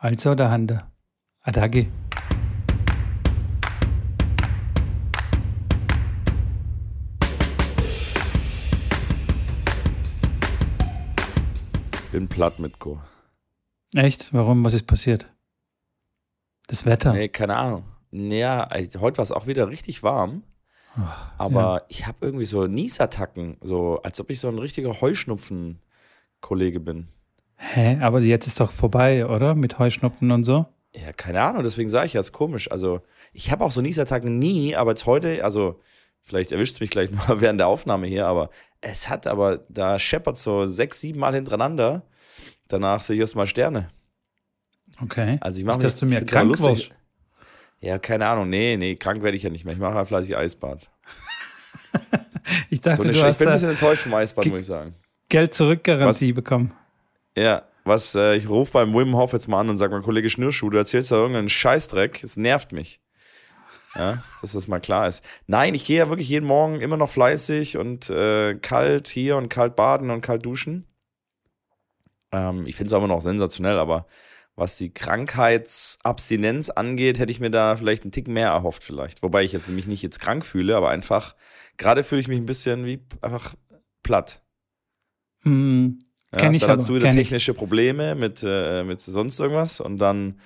Also der Hande. Adagi. Bin platt mit Co. Echt? Warum? Was ist passiert? Das Wetter. Nee, keine Ahnung. Naja, also heute war es auch wieder richtig warm. Ach, Aber ja. ich habe irgendwie so Niesattacken, so als ob ich so ein richtiger Heuschnupfen-Kollege bin. Hä? Aber jetzt ist doch vorbei, oder? Mit Heuschnupfen und so. Ja, keine Ahnung, deswegen sage ich ja, ist komisch. Also, ich habe auch so Niesattacken nie, aber jetzt heute, also, vielleicht erwischt es mich gleich nur während der Aufnahme hier, aber es hat aber, da scheppert so sechs, sieben Mal hintereinander. Danach sehe ich erstmal Sterne. Okay. Also, ich mache dass du mir krank lustig. wirst. Ja, keine Ahnung. Nee, nee, krank werde ich ja nicht mehr. Ich mache halt fleißig Eisbad. Ich dachte, So du Sch- ich hast bin ein bisschen enttäuscht vom Eisbad, muss ich sagen. Geld-Zurück-Garantie bekommen. Ja, was, äh, ich rufe beim Wim Hof jetzt mal an und sage mal, Kollege Schnürschuh, du erzählst da irgendeinen Scheißdreck, es nervt mich. Ja, dass das mal klar ist. Nein, ich gehe ja wirklich jeden Morgen immer noch fleißig und äh, kalt hier und kalt baden und kalt duschen. Ähm, ich finde es auch immer noch sensationell, aber was die Krankheitsabstinenz angeht, hätte ich mir da vielleicht einen Tick mehr erhofft vielleicht. Wobei ich jetzt mich nicht jetzt krank fühle, aber einfach, gerade fühle ich mich ein bisschen wie einfach platt. Hm, Ja, Kenn ich dann aber, hast du wieder kenn ich. technische Probleme mit, äh, mit sonst irgendwas und dann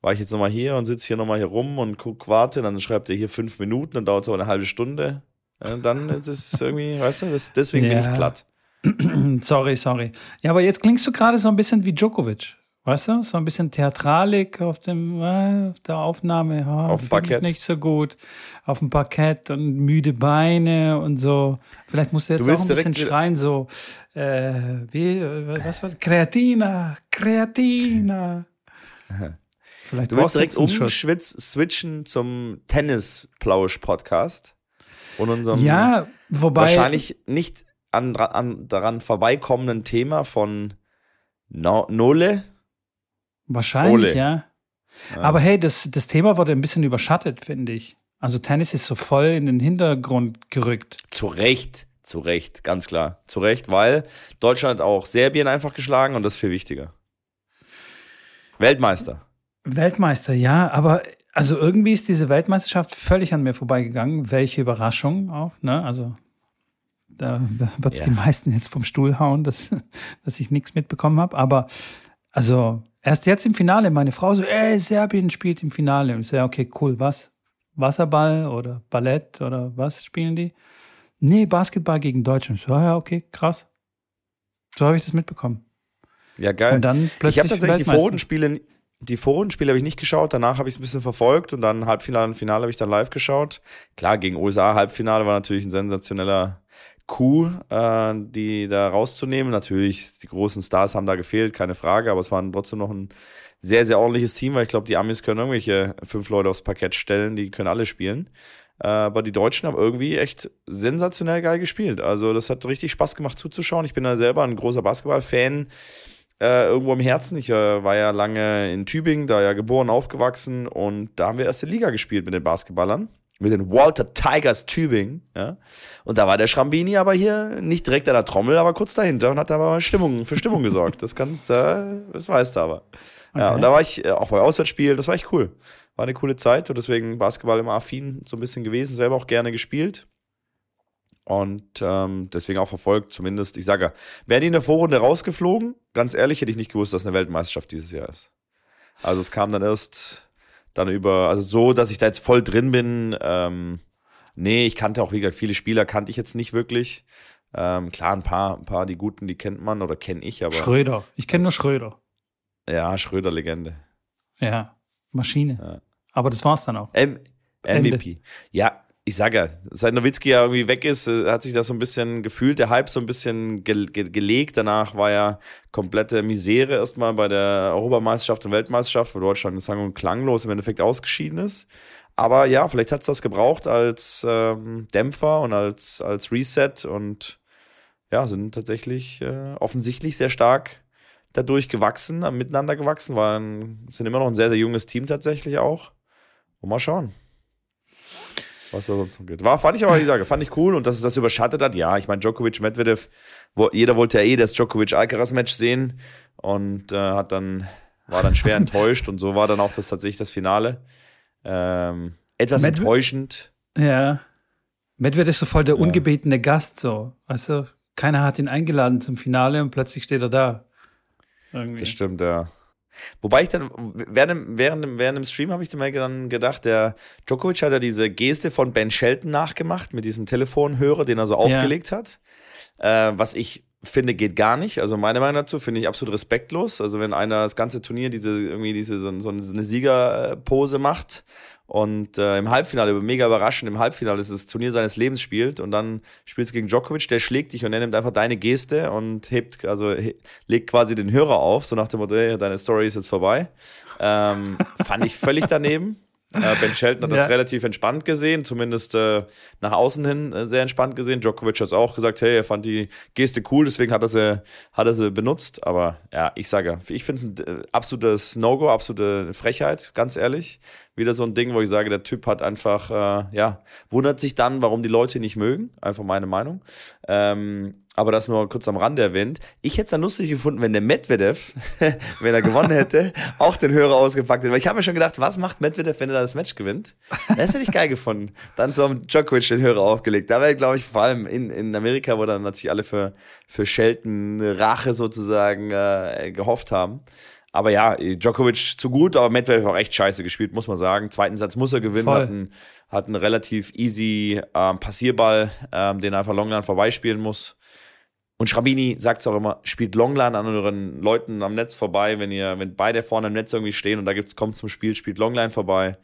war ich jetzt nochmal hier und sitze hier nochmal hier rum und guck, warte, dann schreibt er hier fünf Minuten und dauert so eine halbe Stunde. Ja, dann ist es irgendwie, weißt du, das, deswegen bin ich Ja. platt. sorry, sorry. Ja, aber jetzt klingst du gerade so ein bisschen wie Djokovic. Weißt du? So ein bisschen Theatralik auf, dem, äh, auf der Aufnahme. Ja, Auf dem Parkett. Nicht so gut. Auf dem Parkett und müde Beine und so. Vielleicht musst du jetzt Du auch ein bisschen wieder- schreien, so, äh, wie, äh, was war das? Kreatina, Kreatina. Vielleicht Du willst direkt jetzt einen Schuss. umschwitz switchen zum Tennisplausch-Podcast und unserem Ja, wobei. wahrscheinlich nicht an, an, daran vorbeikommenden Thema von no, Nole. Wahrscheinlich, Ole. ja. Aber hey, das, das Thema wurde ein bisschen überschattet, finde ich. Also Tennis ist so voll in den Hintergrund gerückt. Zu Recht, zu Recht, ganz klar. Zu Recht, weil Deutschland auch Serbien einfach geschlagen und das ist viel wichtiger. Weltmeister. Weltmeister, ja, aber also irgendwie ist diese Weltmeisterschaft völlig an mir vorbeigegangen. Welche Überraschung auch, ne? Also da wird es Ja. die meisten jetzt vom Stuhl hauen, dass, dass ich nichts mitbekommen habe. Aber also erst jetzt im Finale, meine Frau so, ey, Serbien spielt im Finale. Und ich so, ja, okay, cool, was? Wasserball oder Ballett oder was spielen die? Nee, Basketball gegen Deutschland. Ich So, ja, okay, krass. So habe ich das mitbekommen. Ja, geil. Und dann ich plötzlich habe tatsächlich die. Vorrundenspiele, die Vorrundenspiele habe ich nicht geschaut, danach habe ich es ein bisschen verfolgt und dann Halbfinale und Finale habe ich dann live geschaut. Klar, gegen USA Halbfinale war natürlich ein sensationeller Coup, äh, die da rauszunehmen. Natürlich, die großen Stars haben da gefehlt, keine Frage, aber es war trotzdem noch ein sehr, sehr ordentliches Team, weil ich glaube, die Amis können irgendwelche fünf Leute aufs Parkett stellen, die können alle spielen. Äh, Aber die Deutschen haben irgendwie echt sensationell geil gespielt. Also, das hat richtig Spaß gemacht zuzuschauen. Ich bin da selber ein großer Basketball-Fan äh, irgendwo im Herzen. Ich äh, war ja lange in Tübingen, da ja geboren, aufgewachsen und da haben wir erste Liga gespielt mit den Basketballern. Mit den Walter Tigers Tübingen, ja. Und da war der Schrambini aber hier nicht direkt an der Trommel, aber kurz dahinter und hat da mal Stimmung, für Stimmung gesorgt. Das kann, das weißt du aber. Ja, Okay. und da war ich äh, auch bei Auswärtsspielen, das war echt cool. War eine coole Zeit und deswegen Basketball immer affin so ein bisschen gewesen, selber auch gerne gespielt. Und ähm, deswegen auch verfolgt, zumindest. Ich sage, ja, wären die in der Vorrunde rausgeflogen, ganz ehrlich hätte ich nicht gewusst, dass eine Weltmeisterschaft dieses Jahr ist. Also es kam dann erst dann über, also so, dass ich da jetzt voll drin bin. Ähm, nee, ich kannte auch, wie gesagt, viele Spieler kannte ich jetzt nicht wirklich. Ähm, klar, ein paar, ein paar, die guten, die kennt man oder kenne ich, aber Schröder. Ich kenne nur Schröder. ja, Schröder-Legende. Ja, Maschine. Ja. Aber das war's dann auch. M Ende. MVP. Ja, ich sage ja, seit Nowitzki ja irgendwie weg ist, äh, hat sich das so ein bisschen gefühlt, der Hype so ein bisschen ge ge gelegt. Danach war ja komplette Misere erstmal bei der Europameisterschaft und Weltmeisterschaft, wo Deutschland sang- und klanglos im Endeffekt ausgeschieden ist. Aber ja, vielleicht hat es das gebraucht als ähm, Dämpfer und als, als Reset und ja, sind tatsächlich äh, offensichtlich sehr stark dadurch gewachsen, miteinander gewachsen, waren, sind immer noch ein sehr, sehr junges Team tatsächlich auch. Und mal schauen, was da sonst noch geht. War, fand ich aber, wie gesagt, fand ich cool und dass es das überschattet hat, ja, ich meine, Djokovic, Medvedev, wo, jeder wollte ja eh das Djokovic-Alcaraz-Match sehen und äh, hat dann war dann schwer enttäuscht und so war dann auch das tatsächlich das Finale. Ähm, etwas Medved enttäuschend. Ja. Medved ist so voll der ja. ungebetene Gast, so. Weißt du, keiner hat ihn eingeladen zum Finale und plötzlich steht er da. Irgendwie. Das stimmt, ja. Wobei ich dann, während, während, während dem Stream habe ich mir dann gedacht, der Djokovic hat ja diese Geste von Ben Shelton nachgemacht mit diesem Telefonhörer, den er so aufgelegt ja. hat. Äh, was ich finde, geht gar nicht. Also meine Meinung dazu finde ich absolut respektlos. Also wenn einer das ganze Turnier diese irgendwie diese so, so eine Siegerpose macht und äh, im Halbfinale, mega überraschend, im Halbfinale ist das Turnier seines Lebens spielt und dann spielst du gegen Djokovic, der schlägt dich und er nimmt einfach deine Geste und hebt, also he legt quasi den Hörer auf, so nach dem Motto, hey, deine Story ist jetzt vorbei. Ähm, fand ich völlig daneben. Äh, ben Shelton hat ja. das relativ entspannt gesehen, zumindest äh, nach außen hin äh, sehr entspannt gesehen. Djokovic hat auch gesagt, hey, er fand die Geste cool, deswegen hat er sie, hat er sie benutzt. Aber ja, ich sage, ich finde es ein äh, absolutes No-Go, absolute Frechheit, ganz ehrlich. Wieder so ein Ding, wo ich sage, der Typ hat einfach, äh, ja, wundert sich dann, warum die Leute ihn nicht mögen. Einfach meine Meinung. Ähm, aber das nur kurz am Rande erwähnt. Ich hätte es dann lustig gefunden, wenn der Medvedev, wenn er gewonnen hätte, auch den Hörer ausgepackt hätte. Weil ich habe mir schon gedacht, was macht Medvedev, wenn er das Match gewinnt? Das hätte ich geil gefunden. Dann so am Djokovic den Hörer aufgelegt. Da wäre, glaube ich, vor allem in, in Amerika, wo dann natürlich alle für, für Shelton Rache sozusagen äh, gehofft haben. Aber ja, Djokovic zu gut, aber Medvedev auch echt scheiße gespielt, muss man sagen. Zweiten Satz muss er gewinnen, hat einen, hat einen relativ easy ähm, Passierball, ähm, den er einfach Longline vorbeispielen muss. Und Schrabini sagt es auch immer, spielt Longline an euren Leuten am Netz vorbei, wenn ihr, wenn beide vorne am Netz irgendwie stehen und da gibt's, kommt zum Spiel, spielt Longline vorbei.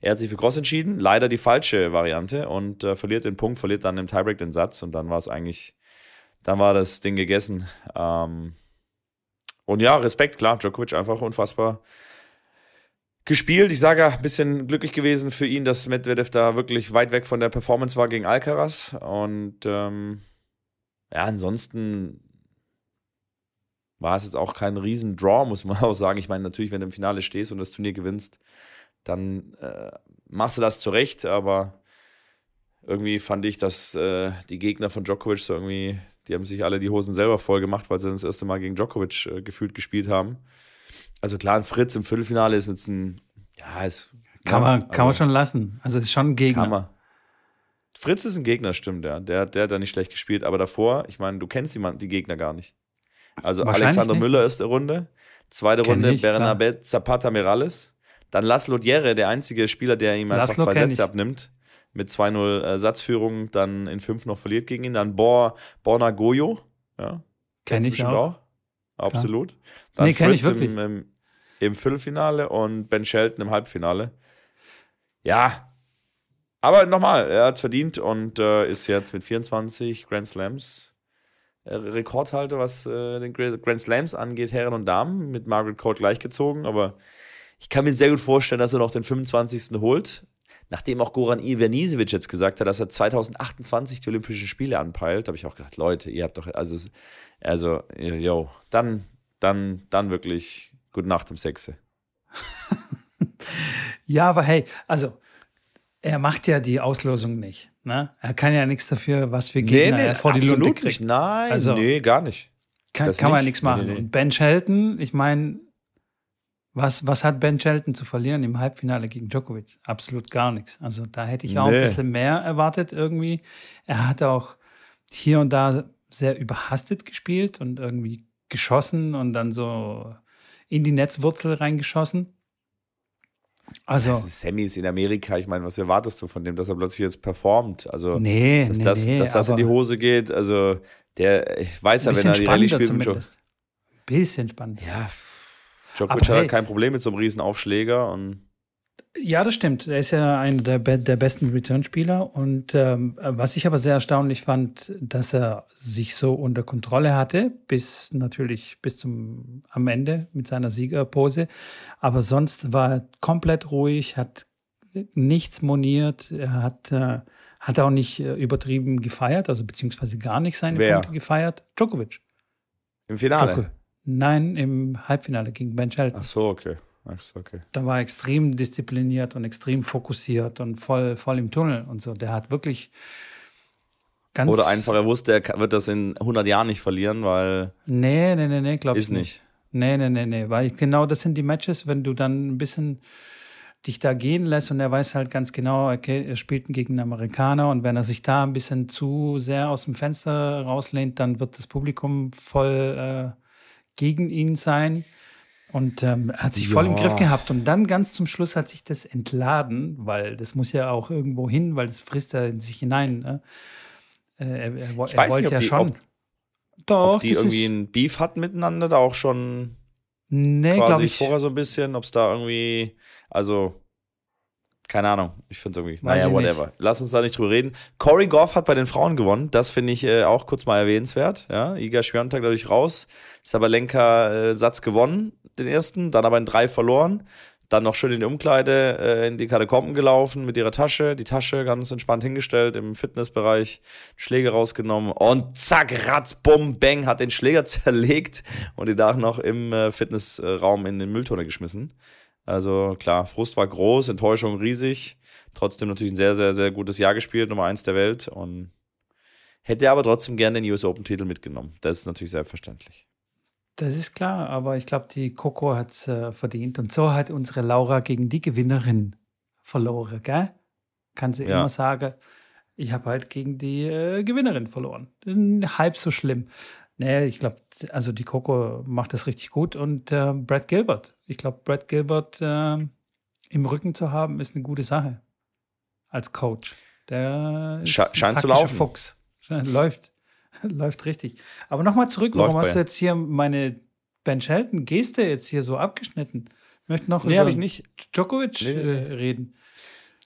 Er hat sich für Cross entschieden, leider die falsche Variante und äh, verliert den Punkt, verliert dann im Tiebreak den Satz und dann war es eigentlich, dann war das Ding gegessen. Ähm und ja, Respekt, klar, Djokovic einfach unfassbar gespielt. Ich sage ein bisschen glücklich gewesen für ihn, dass Medvedev da wirklich weit weg von der Performance war gegen Alcaraz und ähm, ja, ansonsten war es jetzt auch kein Riesen-Draw, muss man auch sagen. Ich meine, natürlich, wenn du im Finale stehst und das Turnier gewinnst, dann äh, machst du das zurecht, aber irgendwie fand ich, dass äh, die Gegner von Djokovic so irgendwie, die haben sich alle die Hosen selber voll gemacht, weil sie das erste Mal gegen Djokovic äh, gefühlt gespielt haben. Also klar, ein Fritz im Viertelfinale ist jetzt ein, ja, ist. Kann, ja, man, kann man schon lassen. Also ist schon ein Gegner. Kann man. Fritz ist ein Gegner, stimmt, ja. Der, der hat da nicht schlecht gespielt. Aber davor, ich meine, du kennst die, die Gegner gar nicht. Also Alexander nicht. Müller erste Runde, zweite Kenn Runde ich, Bernabé Zapata Mirales, dann Laszlo Djerre, der einzige Spieler, der ihm einfach Laszlo zwei Sätze ich. abnimmt, mit 2-0 äh, Satzführung, dann in 5 noch verliert gegen ihn. Dann Bor, Borna Goyo, ja. Kenn ich auch. auch. Absolut. Klar. Dann nee, Fritz im, im, im Viertelfinale und Ben Shelton im Halbfinale. Ja, aber nochmal, er hat es verdient und äh, ist jetzt mit 24 Grand Slams äh, Rekordhalter, was äh, den Grand Slams angeht, Herren und Damen, mit Margaret Court gleichgezogen. Aber ich kann mir sehr gut vorstellen, dass er noch den 25. holt. Nachdem auch Goran Ivanisevic jetzt gesagt hat, dass er 2028 die Olympischen Spiele anpeilt, habe ich auch gedacht, Leute, ihr habt doch, also, also, yo, dann, dann, dann wirklich gute Nacht um Sechse. ja, aber hey, also er macht ja die Auslosung nicht. Ne? Er kann ja nichts dafür, was für Gegner nee, nee, er vor die Lunte kriegt. Nicht. Nein, also, nee, gar nicht. Kann, kann man ja nichts machen. Nee. Und Ben Shelton, ich meine, was, was hat Ben Shelton zu verlieren im Halbfinale gegen Djokovic? Absolut gar nichts. Also da hätte ich auch ein bisschen mehr erwartet irgendwie. Er hat auch hier und da sehr überhastet gespielt und irgendwie geschossen und dann so in die Netzwurzel reingeschossen. Also, das ist Semis in Amerika. Ich meine, was erwartest du von dem, dass er plötzlich jetzt performt? Also, nee, dass nee, das, nee, dass das in die Hose geht. Also, der, ich weiß ja, wenn er die Rallye spielt. Zumindest. Bisschen spannend. Ja. Djokovic hat hey, kein Problem mit so einem riesen Aufschläger und ja, das stimmt. Er ist ja einer der, der besten Return-Spieler. Und ähm, was ich aber sehr erstaunlich fand, dass er sich so unter Kontrolle hatte, bis natürlich bis zum am Ende mit seiner Siegerpose. Aber sonst war er komplett ruhig, hat nichts moniert, er hat, äh, hat auch nicht äh, übertrieben gefeiert, also beziehungsweise gar nicht seine Wer? Punkte gefeiert. Djokovic. Im Finale? Djoko. Nein, im Halbfinale gegen Ben Shelton. Ach so, okay. Okay. Da war extrem diszipliniert und extrem fokussiert und voll, voll im Tunnel und so. Der hat wirklich ganz. Oder einfach, er wusste, er wird das in 100 Jahren nicht verlieren, weil. Nee, nee, nee, nee, glaub ich nicht. Nee, nee, nee, nee. Weil genau das sind die Matches, wenn du dann ein bisschen dich da gehen lässt und er weiß halt ganz genau, okay, er spielt gegen einen Amerikaner und wenn er sich da ein bisschen zu sehr aus dem Fenster rauslehnt, dann wird das Publikum voll äh, gegen ihn sein. Und ähm, hat sich ja. voll im Griff gehabt. Und dann ganz zum Schluss hat sich das entladen, weil das muss ja auch irgendwo hin, weil das frisst er in sich hinein. Ne? Äh, er, er, er wollte ja die, schon. Ob, Doch. Ob die irgendwie ein Beef hatten miteinander, da auch schon nee, quasi ich. vorher so ein bisschen, ob es da irgendwie, also keine Ahnung. Ich finde es irgendwie. Weiß naja, whatever. Nicht. Lass uns da nicht drüber reden. Corey Goff hat bei den Frauen gewonnen. Das finde ich äh, auch kurz mal erwähnenswert. Ja, Iga Schwiontek dadurch raus. Sabalenka äh, Satz gewonnen, den ersten, dann aber in drei verloren. Dann noch schön in die Umkleide, äh, in die Katakomben gelaufen mit ihrer Tasche. Die Tasche ganz entspannt hingestellt im Fitnessbereich. Schläge rausgenommen und zack, ratz, bumm, bang, hat den Schläger zerlegt und die da noch im äh, Fitnessraum in den Mülltonne geschmissen. Also klar, Frust war groß, Enttäuschung riesig. Trotzdem natürlich ein sehr, sehr, sehr gutes Jahr gespielt, Nummer eins der Welt. Und hätte aber trotzdem gerne den US Open-Titel mitgenommen. Das ist natürlich selbstverständlich. Das ist klar, aber ich glaube, die Coco hat es äh, verdient. Und so hat unsere Laura gegen die Gewinnerin verloren, gell? Kann sie ja. immer sagen, ich habe halt gegen die äh, Gewinnerin verloren. Halb so schlimm. Nee, ich glaube, also die Coco macht das richtig gut und äh, Brad Gilbert. Ich glaube, Brad Gilbert äh, im Rücken zu haben, ist eine gute Sache. Als Coach. Der Sche scheint zu laufen. Fuchs. Läuft. Läuft richtig. Aber nochmal zurück, warum hast du jetzt hier meine Ben Shelton-Geste jetzt hier so abgeschnitten? Ich möchte noch nee, über ich nicht. Djokovic nee. äh, reden.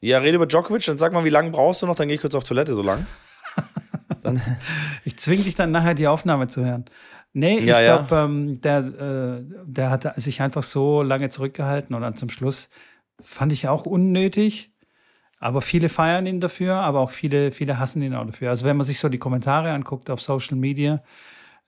Ja, rede über Djokovic, dann sag mal, wie lange brauchst du noch, dann gehe ich kurz auf Toilette so lang. ich zwinge dich dann nachher die Aufnahme zu hören. Nee, ich ja, glaube, ja. ähm, der, äh, der hat sich einfach so lange zurückgehalten und dann zum Schluss fand ich auch unnötig. Aber viele feiern ihn dafür, aber auch viele, viele hassen ihn auch dafür. Also wenn man sich so die Kommentare anguckt auf Social Media,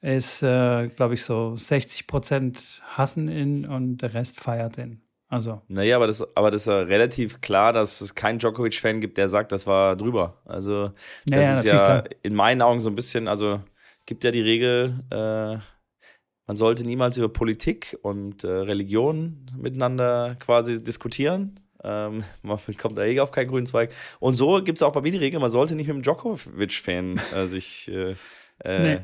ist, äh, glaube ich, so 60 Prozent hassen ihn und der Rest feiert ihn. Also. Naja, aber das, aber das ist ja relativ klar, dass es keinen Djokovic-Fan gibt, der sagt, das war drüber. Also, das naja, ist ja klar. in meinen Augen so ein bisschen, also gibt ja die Regel, äh, man sollte niemals über Politik und äh, Religion miteinander quasi diskutieren. Ähm, man kommt da eh auf keinen grünen Zweig. Und so gibt es auch bei mir die Regel, man sollte nicht mit dem Djokovic-Fan äh, sich äh, äh, nee.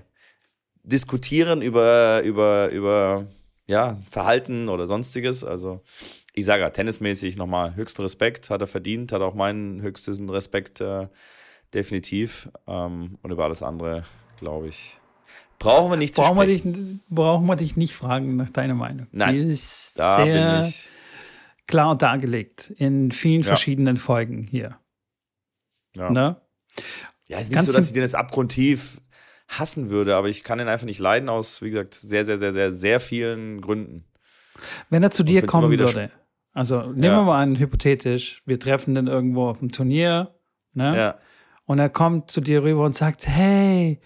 diskutieren über, über, über ja, Verhalten oder sonstiges. Also ich sage ja, tennismäßig nochmal höchsten Respekt, hat er verdient, hat auch meinen höchsten Respekt äh, definitiv. Ähm, und über alles andere, glaube ich, brauchen wir nicht zu brauchen sprechen. Wir dich, brauchen wir dich nicht fragen nach deiner Meinung. Nein, Die ist da sehr bin ich. klar dargelegt in vielen ja. verschiedenen Folgen hier. Ja. Ne? Ja, ist nicht so, dass ich den jetzt abgrundtief hassen würde, aber ich kann ihn einfach nicht leiden aus, wie gesagt, sehr, sehr, sehr, sehr, sehr vielen Gründen. Wenn er zu dir kommen würde, also nehmen ja. wir mal an, hypothetisch, wir treffen den irgendwo auf dem Turnier, ne? Ja. Und er kommt zu dir rüber und sagt, hey,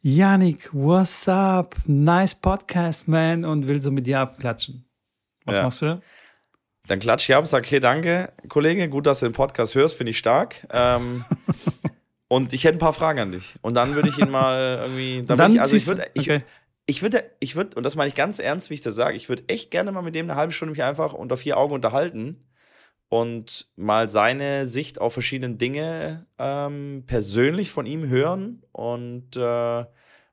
Yannick, what's up? Nice Podcast, man, und will so mit dir abklatschen. Was ja. machst du denn? Dann klatsch ich ab, sag, hey, danke, Kollege, gut, dass du den Podcast hörst, finde ich stark. Ähm, Und ich hätte ein paar Fragen an dich. Und dann würde ich ihn mal irgendwie. Dann dann ich, also ich würde, ich, okay. ich würde, ich würde, und das meine ich ganz ernst, wie ich das sage, ich würde echt gerne mal mit dem eine halbe Stunde mich einfach unter vier Augen unterhalten und mal seine Sicht auf verschiedene Dinge ähm, persönlich von ihm hören und äh,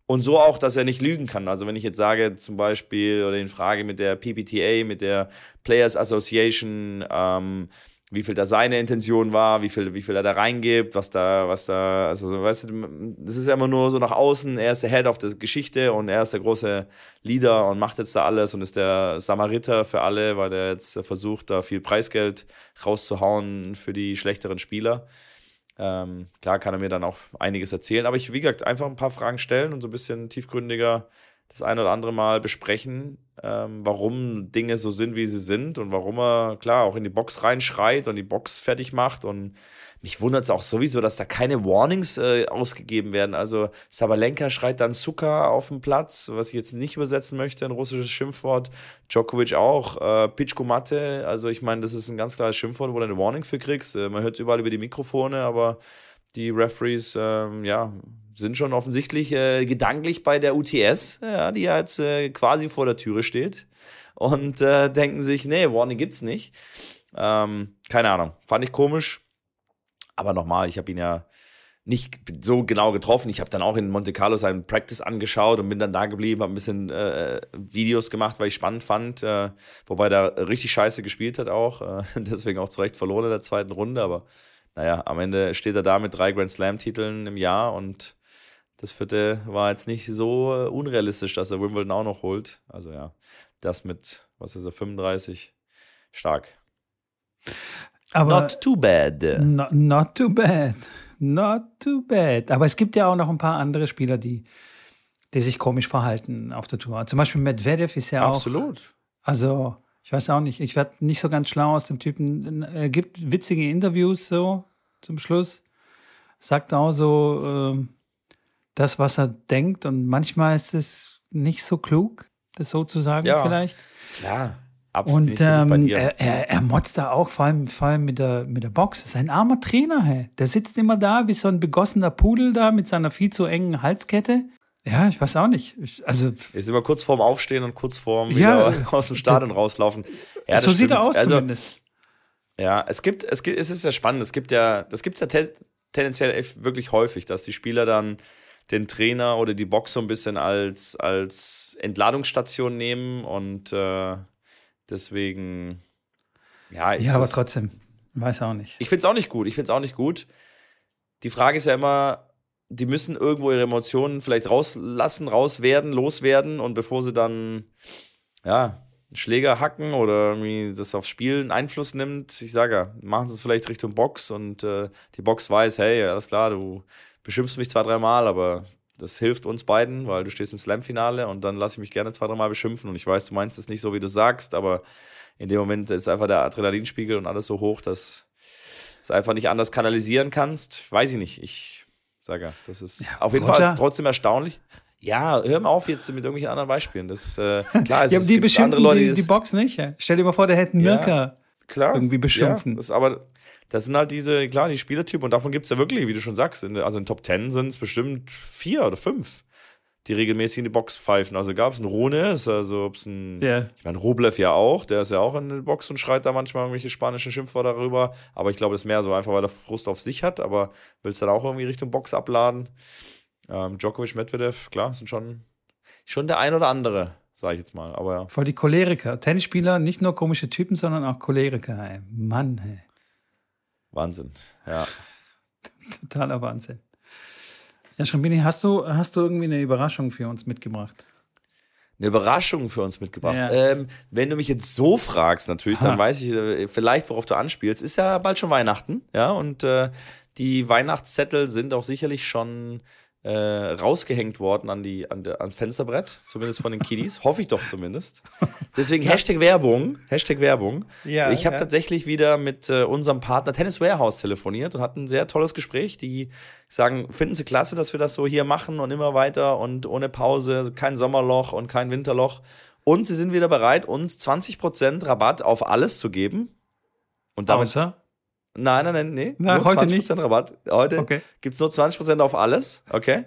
und so auch, dass er nicht lügen kann. Also wenn ich jetzt sage zum Beispiel oder in Frage mit der PPTA, mit der Players Association, ähm, wie viel da seine Intention war, wie viel, wie viel er da reingibt, was da, was da, also weißt du, das ist ja immer nur so nach außen, er ist der Head of der Geschichte und er ist der große Leader und macht jetzt da alles und ist der Samariter für alle, weil er jetzt versucht, da viel Preisgeld rauszuhauen für die schlechteren Spieler. Ähm, klar kann er mir dann auch einiges erzählen, aber ich, wie gesagt, einfach ein paar Fragen stellen und so ein bisschen tiefgründiger das ein oder andere Mal besprechen, ähm, warum Dinge so sind, wie sie sind und warum er, klar, auch in die Box reinschreit und die Box fertig macht. Und mich wundert es auch sowieso, dass da keine Warnings äh, ausgegeben werden. Also Sabalenka schreit dann Zucker auf dem Platz, was ich jetzt nicht übersetzen möchte, ein russisches Schimpfwort. Djokovic auch, äh, Pitschko Matte, also ich meine, das ist ein ganz klares Schimpfwort, wo du eine Warning für kriegst. Äh, man hört es überall über die Mikrofone, aber die Referees, ähm, ja, sind schon offensichtlich äh, gedanklich bei der UTS, ja, die jetzt äh, quasi vor der Türe steht und äh, denken sich, nee, Warning gibt's nicht. Ähm, keine Ahnung, fand ich komisch. Aber nochmal, ich habe ihn ja nicht so genau getroffen. Ich habe dann auch in Monte Carlo seinen Practice angeschaut und bin dann da geblieben, habe ein bisschen äh, Videos gemacht, weil ich spannend fand. Äh, wobei der richtig scheiße gespielt hat auch. Äh, deswegen auch zu Recht verloren in der zweiten Runde. Aber naja, am Ende steht er da mit drei Grand Slam-Titeln im Jahr und das vierte war jetzt nicht so äh, unrealistisch, dass er Wimbledon auch noch holt. Also ja, das mit, was ist er, 35, stark. Aber Not too bad. Not, not too bad. Not too bad. Aber es gibt ja auch noch ein paar andere Spieler, die, die sich komisch verhalten auf der Tour. Zum Beispiel Medvedev ist ja Absolut. auch. Absolut. Also, ich weiß auch nicht. Ich werde nicht so ganz schlau aus dem Typen. Er gibt witzige Interviews so zum Schluss. Sagt auch so äh, das, was er denkt. Und manchmal ist es nicht so klug, das so zu sagen, Ja. vielleicht. Klar. Absolut. Und ähm, er, er, er motzt da auch, vor allem, vor allem mit, der, mit der Box. Das ist ein armer Trainer, hey. Der sitzt immer da wie so ein begossener Pudel da mit seiner viel zu engen Halskette. Ja, ich weiß auch nicht. Ich, also, Ist immer kurz vorm Aufstehen und kurz vorm Ja, wieder aus dem Stadion rauslaufen. Ja, das so sieht er stimmt. aus also, zumindest. Ja, es gibt, es gibt, es ist ja spannend. Es gibt ja, das gibt es ja te tendenziell wirklich häufig, dass die Spieler dann den Trainer oder die Box so ein bisschen als, als Entladungsstation nehmen und äh, deswegen, ja, Ja, aber trotzdem. Weiß auch nicht. Ich finde es auch nicht gut. Ich finde es auch nicht gut. Die Frage ist ja immer, die müssen irgendwo ihre Emotionen vielleicht rauslassen, rauswerden, loswerden und bevor sie dann, ja, einen Schläger hacken oder irgendwie das aufs Spiel einen Einfluss nimmt, ich sage ja, machen sie es vielleicht Richtung Box und äh, die Box weiß, hey, alles klar, du beschimpfst mich zwei, dreimal, aber das hilft uns beiden, weil du stehst im Slam-Finale und dann lasse ich mich gerne zwei, dreimal beschimpfen und ich weiß, du meinst es nicht so, wie du sagst, aber in dem Moment ist einfach der Adrenalinspiegel und alles so hoch, dass es einfach nicht anders kanalisieren kannst. Weiß ich nicht. Ich sage ja, das ist auf jeden Roger. Fall trotzdem erstaunlich. Ja, hör mal auf jetzt mit irgendwelchen anderen Beispielen. Das äh, klar, es, Ja, es die beschimpfen andere Leute, die, die, Box nicht. Ja. Stell dir mal vor, der hätte einen Ja. Mirka. klar, irgendwie beschimpfen. Ja, das, aber das sind halt diese, klar, die Spielertypen und davon gibt es ja wirklich, wie du schon sagst, in, also in Top Ten sind es bestimmt vier oder fünf, die regelmäßig in die Box pfeifen. Also gab es einen Rune, ist also ob es ein Ja. ich meine, Rublev ja auch, der ist ja auch in der Box und schreit da manchmal irgendwelche spanischen Schimpfwörter darüber. Aber ich glaube, das ist mehr so einfach, weil er Frust auf sich hat, aber will es dann auch irgendwie Richtung Box abladen. Ähm, Djokovic, Medvedev, klar, sind schon, schon der ein oder andere, sage ich jetzt mal. Aber ja, Voll die Choleriker. Tennisspieler, nicht nur komische Typen, sondern auch Choleriker. Ey. Mann, ey. Wahnsinn. Ja. totaler Wahnsinn. Ja, Schrambini, hast du, hast du irgendwie eine Überraschung für uns mitgebracht? Eine Überraschung für uns mitgebracht. Ja. Ähm, wenn du mich jetzt so fragst, natürlich, dann Ha. weiß ich äh, vielleicht, worauf du anspielst. Ist ja bald schon Weihnachten, ja, und äh, die Weihnachtszettel sind auch sicherlich schon äh, rausgehängt worden an die, an der, ans Fensterbrett, zumindest von den Kiddies. Hoffe ich doch zumindest. Deswegen Hashtag Werbung. Hashtag Werbung. Ja, ich habe ja. tatsächlich wieder mit äh, unserem Partner Tennis Warehouse telefoniert und hatten ein sehr tolles Gespräch. Die sagen, finden sie klasse, dass wir das so hier machen und immer weiter und ohne Pause, also kein Sommerloch und kein Winterloch. Und sie sind wieder bereit, uns 20% Rabatt auf alles zu geben. Und damit Außer? Nein, nein, nein, nee. Nur heute 20% nicht. Rabatt. Heute Okay. gibt es nur 20% auf alles. Okay.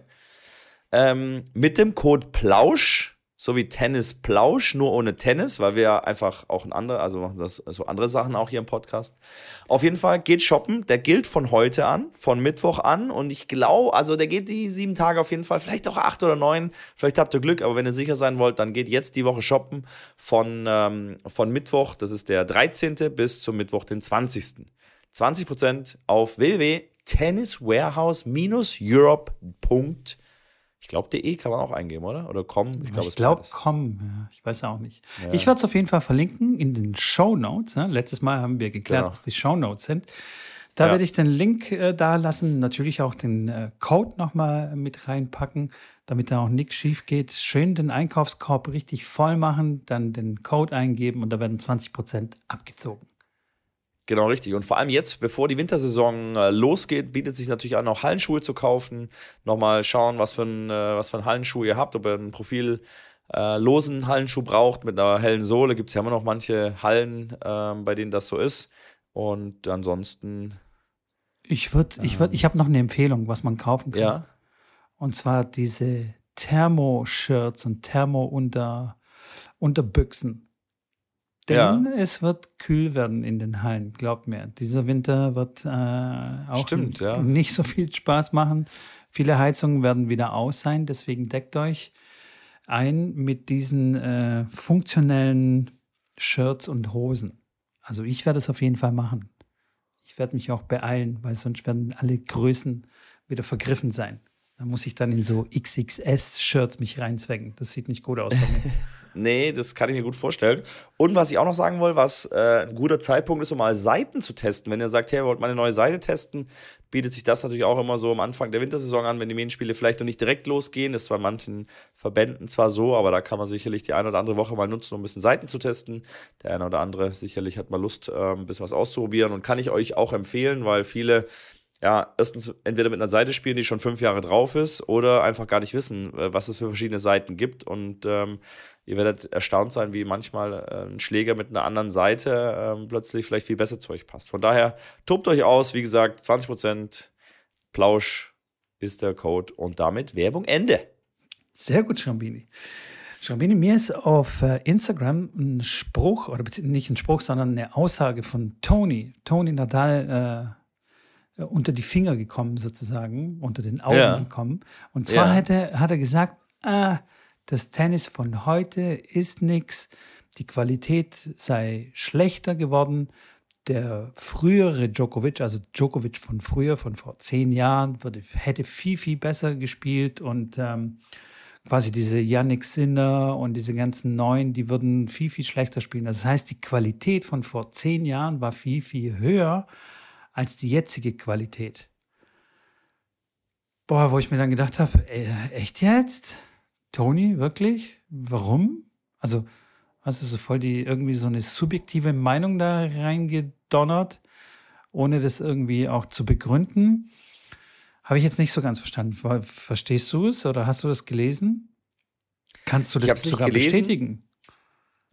Ähm, mit dem Code Plausch, so wie Tennis Plausch, nur ohne Tennis, weil wir einfach auch ein andere, also machen das so andere Sachen auch hier im Podcast. Auf jeden Fall geht shoppen. Der gilt von heute an, von Mittwoch an. Und ich glaube, also der geht die sieben Tage auf jeden Fall, vielleicht auch acht oder neun. Vielleicht habt ihr Glück, aber wenn ihr sicher sein wollt, dann geht jetzt die Woche shoppen von, ähm, von Mittwoch, das ist der 13. bis zum Mittwoch, den 20. 20% auf www.tenniswarehouse-europe. Ich glaube, de kann man auch eingeben, oder? Oder com? Ich glaube, beides. komm, ja, ich weiß auch nicht. Ich werde es auf jeden Fall verlinken in den Show Notes. Ja. Letztes Mal haben wir geklärt, Genau. was die Show Notes sind. Da Ja. werde ich den Link äh, da lassen, natürlich auch den äh, Code nochmal mit reinpacken, damit da auch nichts schief geht. Schön den Einkaufskorb richtig voll machen, dann den Code eingeben und da werden 20% abgezogen. Genau, richtig. Und vor allem jetzt, bevor die Wintersaison äh, losgeht, bietet sich natürlich an, auch Hallenschuhe zu kaufen. Nochmal schauen, was für ein, äh, was für ein Hallenschuh ihr habt, ob ihr einen Profil äh, losen Hallenschuh braucht mit einer hellen Sohle. Gibt es ja immer noch manche Hallen, ähm, bei denen das so ist. Und ansonsten, Ich würde, ich würde, ich habe noch eine Empfehlung, was man kaufen kann. ja, Und zwar diese Thermo-Shirts und Thermo-Unterbüchsen. Denn ja. es wird kühl werden in den Hallen, glaubt mir. Dieser Winter wird äh, auch Stimmt, ja. nicht so viel Spaß machen. Viele Heizungen werden wieder aus sein, deswegen deckt euch ein mit diesen äh, funktionellen Shirts und Hosen. Also ich werde es auf jeden Fall machen. Ich werde mich auch beeilen, weil sonst werden alle Größen wieder vergriffen sein. Da muss ich dann in so XXS-Shirts mich reinzwecken. Das sieht nicht gut aus. Nee, das kann ich mir gut vorstellen. Und was ich auch noch sagen will, was äh, ein guter Zeitpunkt ist, um mal Seiten zu testen. Wenn ihr sagt, hey, ihr wollt mal eine neue Seite testen, bietet sich das natürlich auch immer so am Anfang der Wintersaison an, wenn die Medienspiele vielleicht noch nicht direkt losgehen. Das ist in manchen Verbänden zwar so, aber da kann man sicherlich die eine oder andere Woche mal nutzen, um ein bisschen Seiten zu testen. Der eine oder andere sicherlich hat mal Lust, äh, ein bisschen was auszuprobieren und kann ich euch auch empfehlen, weil viele ja, erstens entweder mit einer Seite spielen, die schon fünf Jahre drauf ist, oder einfach gar nicht wissen, äh, was es für verschiedene Seiten gibt. Und ähm, ihr werdet erstaunt sein, wie manchmal äh, ein Schläger mit einer anderen Seite ähm, plötzlich vielleicht viel besser zu euch passt. Von daher, tobt euch aus, wie gesagt, 20% Plausch ist der Code und damit Werbung Ende. Sehr gut, Schrambini. Schrambini, mir ist auf äh, Instagram ein Spruch, oder nicht ein Spruch, sondern eine Aussage von Tony, Tony Nadal, äh, unter die Finger gekommen, sozusagen, unter den Augen ja. gekommen. Und zwar ja. hat, er, hat er gesagt, ah, das Tennis von heute ist nichts, die Qualität sei schlechter geworden. Der frühere Djokovic, also Djokovic von früher, von vor zehn Jahren, würde, hätte viel, viel besser gespielt und ähm, quasi diese Yannick Sinner und diese ganzen Neuen, die würden viel, viel schlechter spielen. Das heißt, die Qualität von vor zehn Jahren war viel, viel höher als die jetzige Qualität. Boah, wo ich mir dann gedacht habe, echt jetzt? Tony, wirklich? Warum? Also, hast du so voll die irgendwie so eine subjektive Meinung da reingedonnert, ohne das irgendwie auch zu begründen? Habe ich jetzt nicht so ganz verstanden. Verstehst du es oder hast du das gelesen? Kannst du das sogar bestätigen?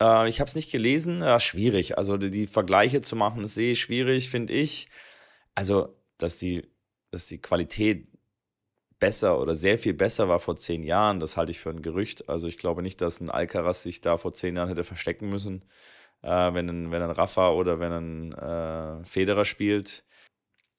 Äh, ich habe es nicht gelesen. Ja, schwierig. Also die, die Vergleiche zu machen, ist eh schwierig, finde ich. Also, dass die, dass die Qualität besser oder sehr viel besser war vor zehn Jahren, das halte ich für ein Gerücht. Also ich glaube nicht, dass ein Alcaraz sich da vor zehn Jahren hätte verstecken müssen, äh, wenn, ein, wenn ein Rafa oder wenn ein äh, Federer spielt.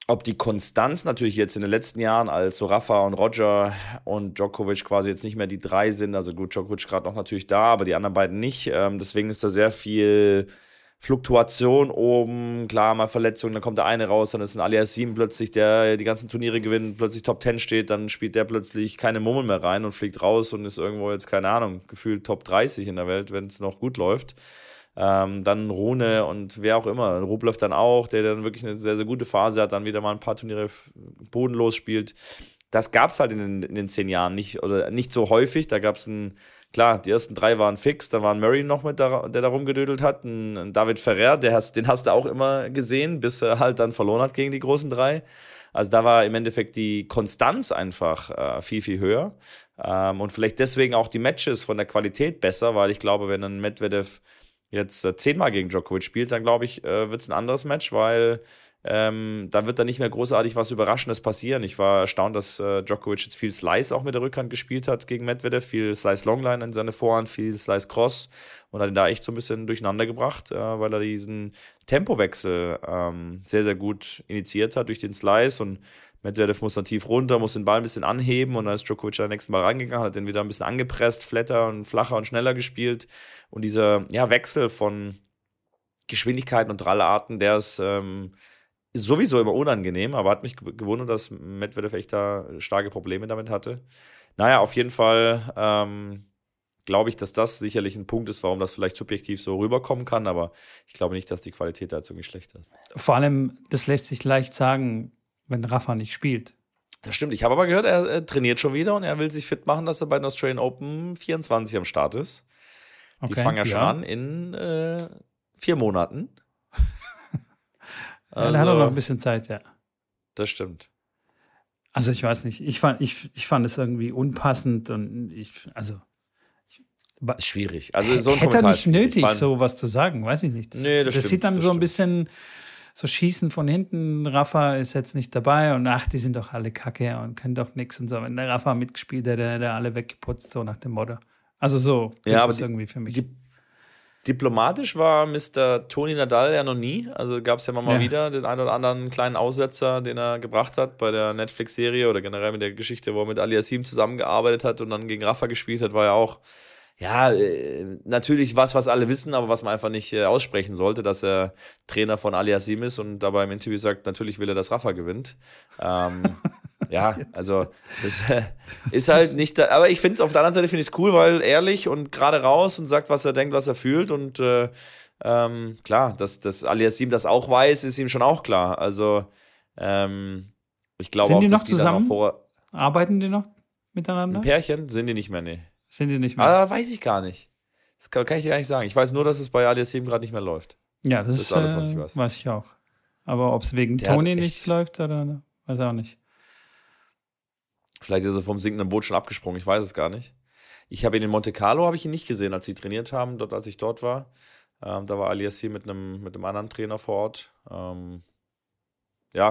Ob die Konstanz natürlich jetzt in den letzten Jahren, als so Rafa und Roger und Djokovic quasi jetzt nicht mehr die drei sind, also gut, Djokovic gerade noch natürlich da, aber die anderen beiden nicht. Ähm, deswegen ist da sehr viel Fluktuation oben, klar, mal Verletzungen, dann kommt der eine raus, dann ist ein Aliassim plötzlich, der die ganzen Turniere gewinnt, plötzlich Top 10 steht, dann spielt der plötzlich keine Mummel mehr rein und fliegt raus und ist irgendwo jetzt, keine Ahnung, gefühlt Top 30 in der Welt, wenn es noch gut läuft. Ähm, dann Rune und wer auch immer. Rublev dann auch, der dann wirklich eine sehr, sehr gute Phase hat, dann wieder mal ein paar Turniere bodenlos spielt. Das gab es halt in den, in den zehn Jahren nicht, oder nicht so häufig. Da gab es ein klar, die ersten drei waren fix, da war ein Murray noch mit, da, der da rumgedödelt hat, ein, ein David Ferrer, der hast, den hast du auch immer gesehen, bis er halt dann verloren hat gegen die großen drei. Also da war im Endeffekt die Konstanz einfach äh, viel, viel höher. Ähm, und vielleicht deswegen auch die Matches von der Qualität besser, weil ich glaube, wenn ein Medvedev jetzt äh, zehnmal gegen Djokovic spielt, dann glaube ich, äh, wird es ein anderes Match, weil ähm, da wird dann nicht mehr großartig was Überraschendes passieren. Ich war erstaunt, dass äh, Djokovic jetzt viel Slice auch mit der Rückhand gespielt hat gegen Medvedev, viel Slice Longline in seine Vorhand, viel Slice Cross und hat ihn da echt so ein bisschen durcheinander gebracht, äh, weil er diesen Tempowechsel ähm, sehr, sehr gut initiiert hat durch den Slice und Medvedev muss dann tief runter, muss den Ball ein bisschen anheben und dann ist Djokovic am nächsten Mal reingegangen, hat den wieder ein bisschen angepresst, flatter und flacher und schneller gespielt und dieser ja, Wechsel von Geschwindigkeiten und Drallarten, der ist ähm, ist sowieso immer unangenehm, aber hat mich gewundert, dass Medvedev echt da starke Probleme damit hatte. Naja, auf jeden Fall ähm, glaube ich, dass das sicherlich ein Punkt ist, warum das vielleicht subjektiv so rüberkommen kann, aber ich glaube nicht, dass die Qualität dazu nicht schlecht ist. Vor allem, das lässt sich leicht sagen, wenn Rafa nicht spielt. Das stimmt. Ich habe aber gehört, er, er, trainiert schon wieder und er will sich fit machen, dass er bei den Australian Open 24 am Start ist. Okay, die fangen ja, ja, schon an in äh, vier Monaten. Also, ja, da hat er noch ein bisschen Zeit, ja. Das stimmt. Also ich weiß nicht, ich fand, ich, ich fand es irgendwie unpassend und ich, also. Ich, ist schwierig. Also so ein Hätte er nicht nötig, fand, so was zu sagen, weiß ich nicht. Das, nee, das, das siemt dann das so ein bisschen so Schießen von hinten. Rafa ist jetzt nicht dabei und ach, die sind doch alle kacke und können doch nichts und so. Wenn der Rafa mitgespielt hätte, hätte er alle weggeputzt, so nach dem Motto. Also so Ja, aber ist die- irgendwie für mich. Die, diplomatisch war Mr. Toni Nadal ja noch nie. Also gab es ja immer mal Ja. wieder den einen oder anderen kleinen Aussetzer, den er gebracht hat bei der Netflix-Serie oder generell mit der Geschichte, wo er mit Aliasim zusammengearbeitet hat und dann gegen Rafa gespielt hat, war ja auch, ja, äh, natürlich was, was alle wissen, aber was man einfach nicht äh, aussprechen sollte, dass er Trainer von Aliasim ist und dabei im Interview sagt, natürlich will er, dass Rafa gewinnt. Ähm, ja, also das äh, ist halt nicht, da, aber ich finde es auf der anderen Seite finde ich es cool, weil ehrlich und gerade raus und sagt, was er denkt, was er fühlt und äh, ähm, klar, dass, dass Aliasim das auch weiß, ist ihm schon auch klar. Also ähm, ich glaube Sind auch, die dass noch die dann zusammen? vor Arbeiten die noch miteinander? ein Pärchen sind die nicht mehr, nee. Sind die nicht mehr? Ah, weiß ich gar nicht. Das kann, kann ich dir gar nicht sagen. Ich weiß nur, dass es bei Aliasim gerade nicht mehr läuft. ja, das, das ist alles, was ich äh, weiß. Weiß ich auch. Aber ob es wegen Der Toni nicht läuft oder weiß ich auch nicht. Vielleicht ist er vom sinkenden Boot schon abgesprungen, ich weiß es gar nicht. Ich habe ihn in Monte Carlo habe ich ihn nicht gesehen, als sie trainiert haben, dort als ich dort war. Ähm, da war Alias hier mit einem mit einem anderen Trainer vor Ort. Ähm, ja,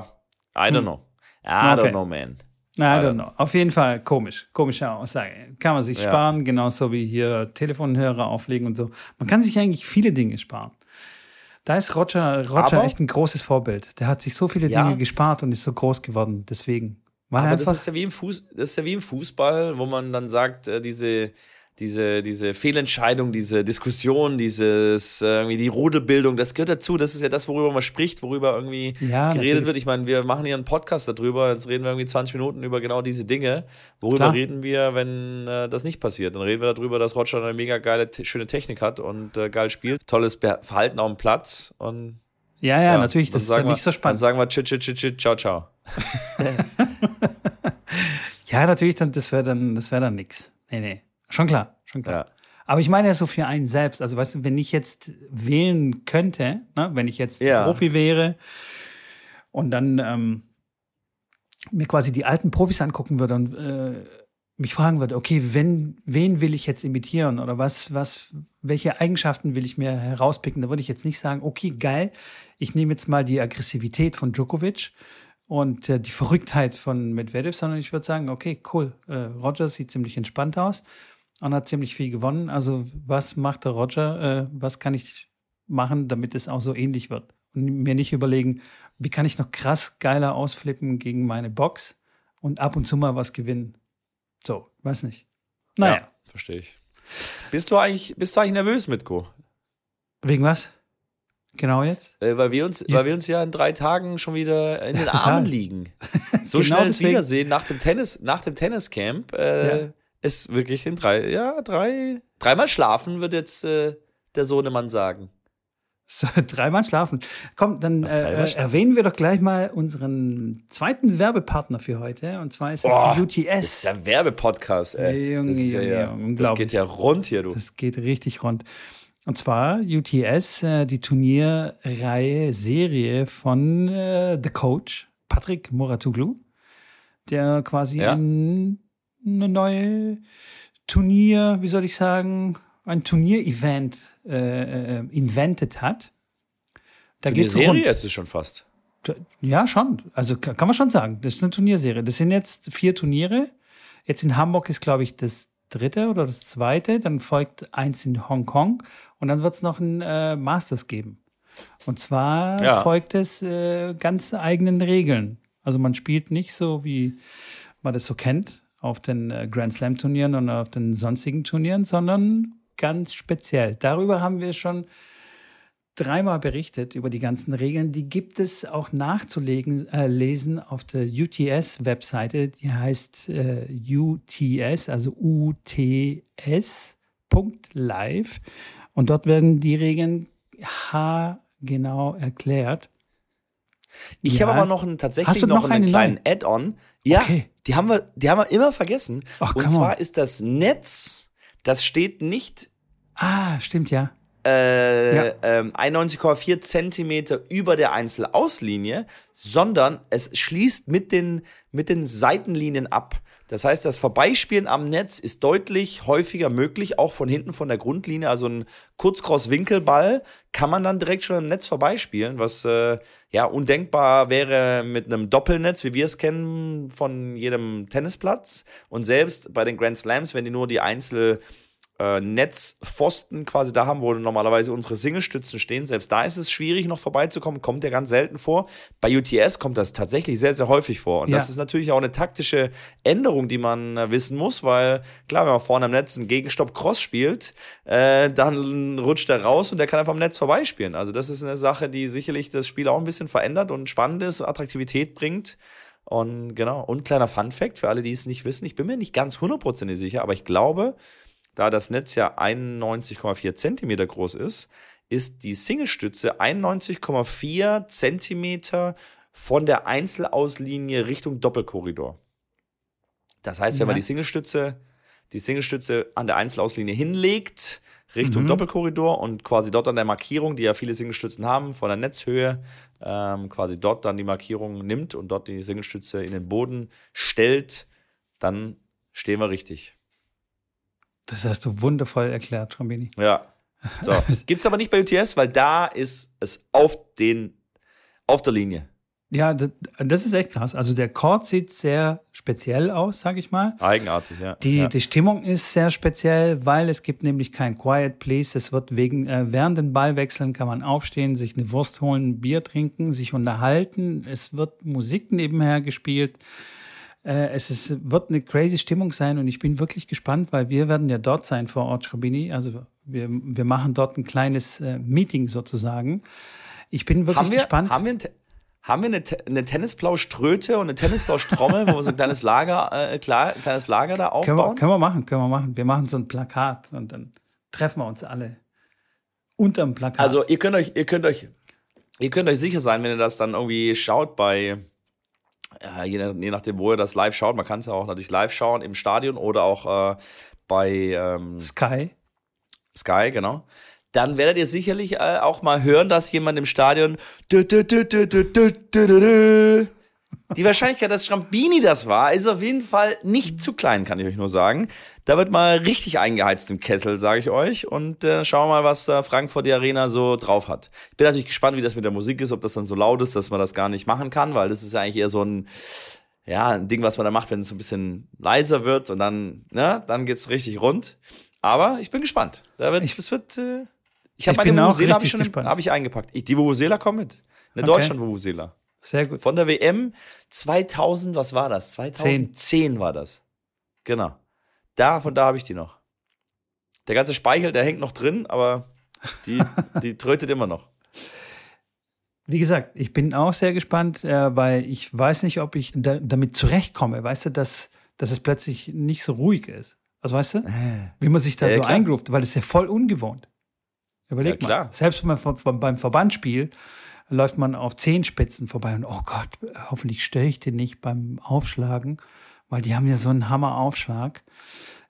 I don't Hm. know. I Okay. don't know, man. I don't know. Auf jeden Fall komisch. Komische Aussage. Kann man sich Ja. sparen, genauso wie hier Telefonhörer auflegen und so. Man kann sich eigentlich viele Dinge sparen. Da ist Roger, Roger Aber- echt ein großes Vorbild. Der hat sich so viele Ja. Dinge gespart und ist so groß geworden. Deswegen. War Aber das ist ja wie im Fuß, das ist ja wie im Fußball, wo man dann sagt, äh, diese diese, diese Fehlentscheidung, diese Diskussion, dieses äh, irgendwie die Rudelbildung, das gehört dazu. Das ist ja das, worüber man spricht, worüber irgendwie Ja, geredet natürlich. wird. Ich meine, wir machen hier einen Podcast darüber, jetzt reden wir irgendwie 20 Minuten über genau diese Dinge. Worüber Klar. reden wir, wenn äh, das nicht passiert? Dann reden wir darüber, dass Roger eine mega geile, schöne Technik hat und äh, geil spielt. Tolles Be Verhalten auf dem Platz und ja, ja, natürlich, dann das ist ja nicht so Dann spannend. sagen wir tschit, tschit, tschit, ciao, ciao. Ja, natürlich, dann, das wäre dann, das wäre dann nix. Nee, nee. Schon klar, schon klar. Ja. Aber ich meine ja so für einen selbst. Also, weißt du, wenn ich jetzt wählen könnte, ne, wenn ich jetzt Ja. Profi wäre und dann ähm, mir quasi die alten Profis angucken würde und äh, mich fragen würde, okay, wenn, wen will ich jetzt imitieren oder was, was, welche Eigenschaften will ich mir herauspicken? Da würde ich jetzt nicht sagen, okay, geil, ich nehme jetzt mal die Aggressivität von Djokovic und äh, die Verrücktheit von Medvedev, sondern ich würde sagen, okay, cool, äh, Roger sieht ziemlich entspannt aus und hat ziemlich viel gewonnen. Also was macht der Roger? Äh, was kann ich machen, damit es auch so ähnlich wird? Und mir nicht überlegen, wie kann ich noch krass geiler ausflippen gegen meine Box und ab und zu mal was gewinnen. So, weiß nicht. Naja, Ja, verstehe ich. Bist du eigentlich, bist du eigentlich nervös, Mitko? wegen was? Genau jetzt? Äh, weil, wir uns, Ja. weil wir uns ja in drei Tagen schon wieder in den Ja. Armen liegen. So Genau schnelles deswegen. Wiedersehen nach dem Tennis, nach dem Tenniscamp äh, Ja. ist wirklich in drei, ja, drei, dreimal schlafen, wird jetzt äh, der Sohnemann sagen. So, dreimal schlafen. Komm, dann äh, äh, schlafen. erwähnen wir doch gleich mal unseren zweiten Werbepartner für heute. Und zwar ist es Boah, die Das ist UTS. ja ein Werbepodcast, ey. Junge, das, Junge, ja, Junge, das geht ja rund hier, du. Das geht richtig rund. Und zwar UTS, äh, die Turnierreihe, Serie von äh, The Coach, Patrick Moratoglu, der quasi Ja. ein, eine neue Turnier, wie soll ich sagen, ein Turnier-Event äh, äh, invented hat. Da Die geht's rund. ist es schon fast. Ja, schon. Also ka- kann man schon sagen. Das ist eine Turnierserie. Das sind jetzt vier Turniere. Jetzt in Hamburg ist, glaube ich, das dritte oder das zweite. Dann folgt eins in Hongkong und dann wird es noch ein äh, Masters geben. Und zwar Ja. folgt es äh, ganz eigenen Regeln. Also man spielt nicht so, wie man das so kennt auf den äh, Grand Slam Turnieren und auf den sonstigen Turnieren, sondern ganz speziell. Darüber haben wir schon dreimal berichtet über die ganzen Regeln. Die gibt es auch nachzulesen äh, lesen auf der UTS-Webseite. Die heißt äh, UTS, also UTS.live. Und dort werden die Regeln haargenau erklärt. Ich Ja. habe aber noch einen, tatsächlich noch, noch einen eine kleinen Add-on. Ja, Okay. die, haben wir, die haben wir immer vergessen. Ach, Und zwar on. ist das Netz, das steht nicht Ah, stimmt ja. Äh, Ja. ähm, 91,4 Zentimeter über der Einzelauslinie, sondern es schließt mit den, mit den Seitenlinien ab. Das heißt, das Vorbeispielen am Netz ist deutlich häufiger möglich, auch von hinten von der Grundlinie. Also ein Kurzkross-Winkelball kann man dann direkt schon am Netz vorbeispielen, was äh, ja undenkbar wäre mit einem Doppelnetz, wie wir es kennen von jedem Tennisplatz. Und selbst bei den Grand Slams, wenn die nur die Einzel äh, Netzpfosten quasi da haben, wo normalerweise unsere Singlestützen stehen. Selbst da ist es schwierig, noch vorbeizukommen. Kommt ja ganz selten vor. Bei UTS kommt das tatsächlich sehr, sehr häufig vor. Und Ja. das ist natürlich auch eine taktische Änderung, die man äh, wissen muss, weil klar, wenn man vorne am Netz einen Gegenstopp Cross spielt, äh, dann rutscht er raus und der kann einfach am Netz vorbeispielen. Also das ist eine Sache, die sicherlich das Spiel auch ein bisschen verändert und spannend ist, Attraktivität bringt. Und genau, und kleiner Fun Fact für alle, die es nicht wissen, ich bin mir nicht ganz hundertprozentig sicher, aber ich glaube, da das Netz ja 91,4 Zentimeter groß ist, ist die Singlestütze 91,4 Zentimeter von der Einzelauslinie Richtung Doppelkorridor. Das heißt, wenn man Ja. die Singlestütze, die Singlestütze an der Einzelauslinie hinlegt, Richtung Mhm. Doppelkorridor und quasi dort an der Markierung, die ja viele Singlestützen haben, von der Netzhöhe, ähm, quasi dort dann die Markierung nimmt und dort die Singlestütze in den Boden stellt, dann stehen wir richtig. Das hast du wundervoll erklärt, Trombini. Ja. So. Gibt's aber nicht bei UTS, weil da ist es auf den, auf der Linie. Ja, das, das ist echt krass. Also der Chord sieht sehr speziell aus, sag ich mal. Eigenartig, ja. Die, ja. die Stimmung ist sehr speziell, weil es gibt nämlich kein Quiet Please. Es wird wegen, äh, während den Ballwechseln kann man aufstehen, sich eine Wurst holen, ein Bier trinken, sich unterhalten. Es wird Musik nebenher gespielt. Äh, es ist, wird eine crazy Stimmung sein und ich bin wirklich gespannt, weil wir werden ja dort sein vor Ort, Schrabini. Also wir, wir machen dort ein kleines äh, Meeting sozusagen. Ich bin wirklich haben wir, gespannt. Haben wir, ein, haben wir eine, eine Tennisblauströte und eine Tennisblautrommel, wo wir so ein kleines Lager, äh, klar, ein kleines Lager da Können wir, aufbauen? können wir machen, können wir machen. Wir machen so ein Plakat und dann treffen wir uns alle unterm Plakat. Also ihr könnt euch, ihr könnt euch, ihr könnt euch sicher sein, wenn ihr das dann irgendwie schaut bei, äh, je, je nachdem, wo ihr das live schaut, man kann es ja auch natürlich live schauen im Stadion oder auch äh, bei ähm, Sky. Sky, genau. Dann werdet ihr sicherlich äh, auch mal hören, dass jemand im Stadion die Wahrscheinlichkeit, dass Schrambini das war, ist auf jeden Fall nicht zu klein, kann ich euch nur sagen. Da wird mal richtig eingeheizt im Kessel, sage ich euch. Und äh, schauen wir mal, was äh, Frankfurt die Arena so drauf hat. Ich bin natürlich gespannt, wie das mit der Musik ist, ob das dann so laut ist, dass man das gar nicht machen kann, weil das ist ja eigentlich eher so ein, ja, ein Ding, was man da macht, wenn es so ein bisschen leiser wird und dann, ne, dann geht's richtig rund. Aber ich bin gespannt. Da wird, ich, das wird. Äh, ich habe meine Vuvuzela hab schon hab ich eingepackt. Ich, die Vuvuzela kommt mit. Eine okay. Deutschland-Vuvuzela. Sehr gut. Von der WM 2000, was war das? 2010 war das. Genau. Da, von da habe ich die noch. Der ganze Speichel, der hängt noch drin, aber die, die trötet immer noch. Wie gesagt, ich bin auch sehr gespannt, äh, weil ich weiß nicht, ob ich da, damit zurechtkomme. Weißt du, dass, dass es plötzlich nicht so ruhig ist. Also weißt du, wie man sich da Ja, so klar. eingrooft, weil das ist ja voll ungewohnt. Überleg Ja, mal. Selbst beim, beim Verbandspiel läuft man auf Zehenspitzen vorbei und oh Gott, hoffentlich störe ich den nicht beim Aufschlagen, weil die haben ja so einen Hammeraufschlag.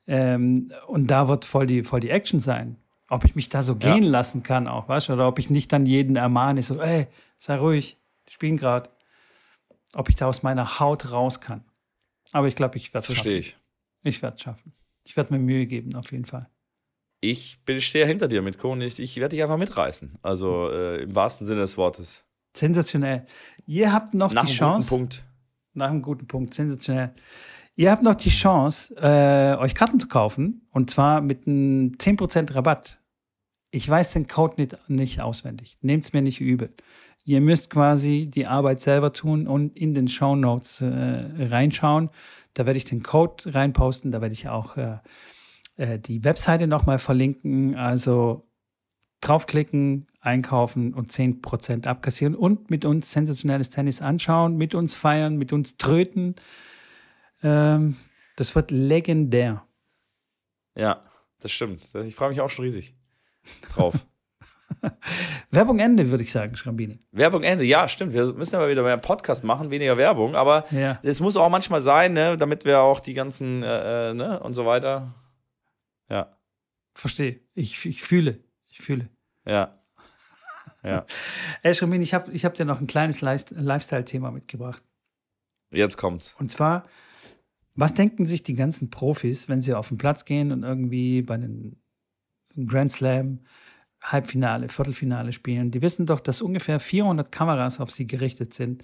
Ähm, und da wird voll die, voll die Action sein. Ob ich mich da so Ja. gehen lassen kann auch, weißt du, oder ob ich nicht dann jeden ermahne, so, ey, sei ruhig, die spielen gerade. Ob ich da aus meiner Haut raus kann. Aber ich glaube, ich werde es Verstehe schaffen. ich. Ich werde es schaffen. Ich werde mir Mühe geben, auf jeden Fall. Ich bin- stehe hinter dir, Mitko, und ich, ich werde dich einfach mitreißen. Also äh, im wahrsten Sinne des Wortes. Sensationell. Ihr habt noch Nach die einem Chance. guten Punkt. Nach einem guten Punkt, sensationell. Ihr habt noch die Chance, äh, euch Karten zu kaufen und zwar mit einem 10% Rabatt. Ich weiß den Code nicht, nicht auswendig. Nehmt es mir nicht übel. Ihr müsst quasi die Arbeit selber tun und in den Show Notes äh, reinschauen. Da werde ich den Code reinposten. Da werde ich auch äh, die Webseite nochmal verlinken. Also draufklicken, einkaufen und 10% abkassieren und mit uns sensationelles Tennis anschauen, mit uns feiern, mit uns tröten. Ähm, das wird legendär. Ja, das stimmt. Ich freue mich auch schon riesig drauf. Werbung Ende, würde ich sagen, Schrambini. Werbung Ende. Ja, stimmt. Wir müssen aber wieder mehr Podcast machen, weniger Werbung. Aber Ja. es muss auch manchmal sein, ne, damit wir auch die ganzen, äh, äh, ne, und so weiter. Ja. Verstehe. Ich, ich fühle. Ich fühle. Ja. Ja. Ey, Schremin, ich habe ich hab dir noch ein kleines Life- Lifestyle-Thema mitgebracht. Jetzt kommt's. Und zwar, was denken sich die ganzen Profis, wenn sie auf den Platz gehen und irgendwie bei einem Grand Slam, Halbfinale, Viertelfinale spielen? Die wissen doch, dass ungefähr 400 Kameras auf sie gerichtet sind.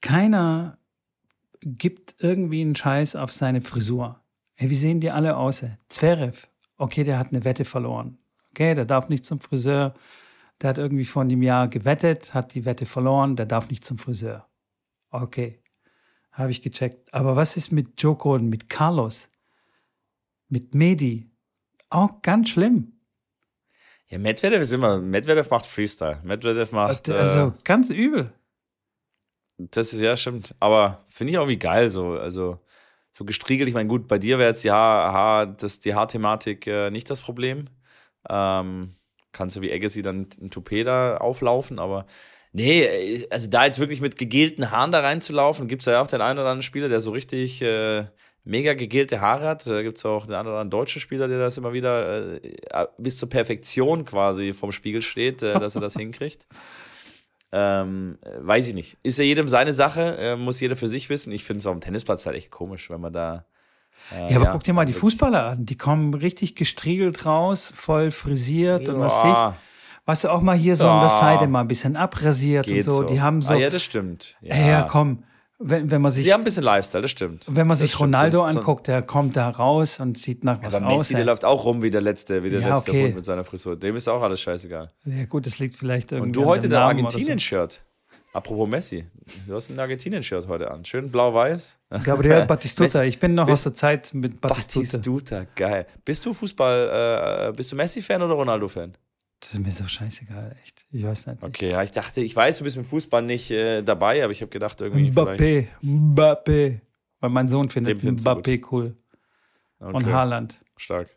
Keiner gibt irgendwie einen Scheiß auf seine Frisur. Hey, wie sehen die alle aus? Zverev, okay, der hat eine Wette verloren. Okay, der darf nicht zum Friseur. Der hat irgendwie vor einem Jahr gewettet, hat die Wette verloren, der darf nicht zum Friseur. Okay, habe ich gecheckt. Aber was ist mit Joko und mit Carlos? Mit Medi? Auch ganz schlimm. Ja, Medvedev ist immer, Medvedev macht Freestyle. Medvedev macht, also äh, ganz übel. das ist ja stimmt. Aber finde ich auch irgendwie geil, so, also so gestriegelt. Ich meine, gut, bei dir wäre jetzt die Haar, das, die Haarthematik äh, nicht das Problem. Ähm, kannst du wie Agassi dann ein Toupet da auflaufen, aber nee, äh, also da jetzt wirklich mit gegelten Haaren da reinzulaufen, gibt es ja auch den einen oder anderen Spieler, der so richtig äh, mega gegelte Haare hat. Da gibt es auch den einen oder anderen deutschen Spieler, der das immer wieder äh, bis zur Perfektion quasi vom Spiegel steht, äh, dass er das hinkriegt. Ähm, äh, weiß ich nicht. Ist ja jedem seine Sache, äh, muss jeder für sich wissen. Ich finde es auf dem Tennisplatz halt echt komisch, wenn man da. äh, Ja, aber guck dir mal die Fußballer an. Die kommen richtig gestriegelt raus, voll frisiert und was ich. Ja, Was auch mal hier so an der Ja. Seite mal ein bisschen abrasiert geht und so. Die haben so. Ah, ja, das stimmt. Ja, ja, komm. Wenn, wenn man sich, Die haben ein bisschen Lifestyle, das stimmt. wenn man Das sich stimmt. Ronaldo So so- anguckt, der kommt da raus und sieht nach was Aber aus. Messi, der läuft auch rum wie der letzte, wie der Ja, letzte okay. Hund mit seiner Frisur. Dem ist auch alles scheißegal. Ja, gut, das liegt vielleicht irgendwie. Und du heute dein Argentinien-Shirt. Apropos Messi, du hast ein Argentinien-Shirt heute an. Schön blau-weiß. So. Gabriel Batistuta. Ich bin noch Bist- aus der Zeit mit Batistuta. Batistuta, geil. Bist du Fußball, äh, bist du Messi-Fan oder Ronaldo-Fan? Das ist mir so scheißegal, echt. Ich weiß nicht. Okay, ja, ich dachte, ich weiß, du bist mit Fußball nicht äh, dabei, aber ich habe gedacht, irgendwie. Mbappé, Mbappé. Weil mein Sohn findet Mbappé cool. Okay, Und Haaland. Stark,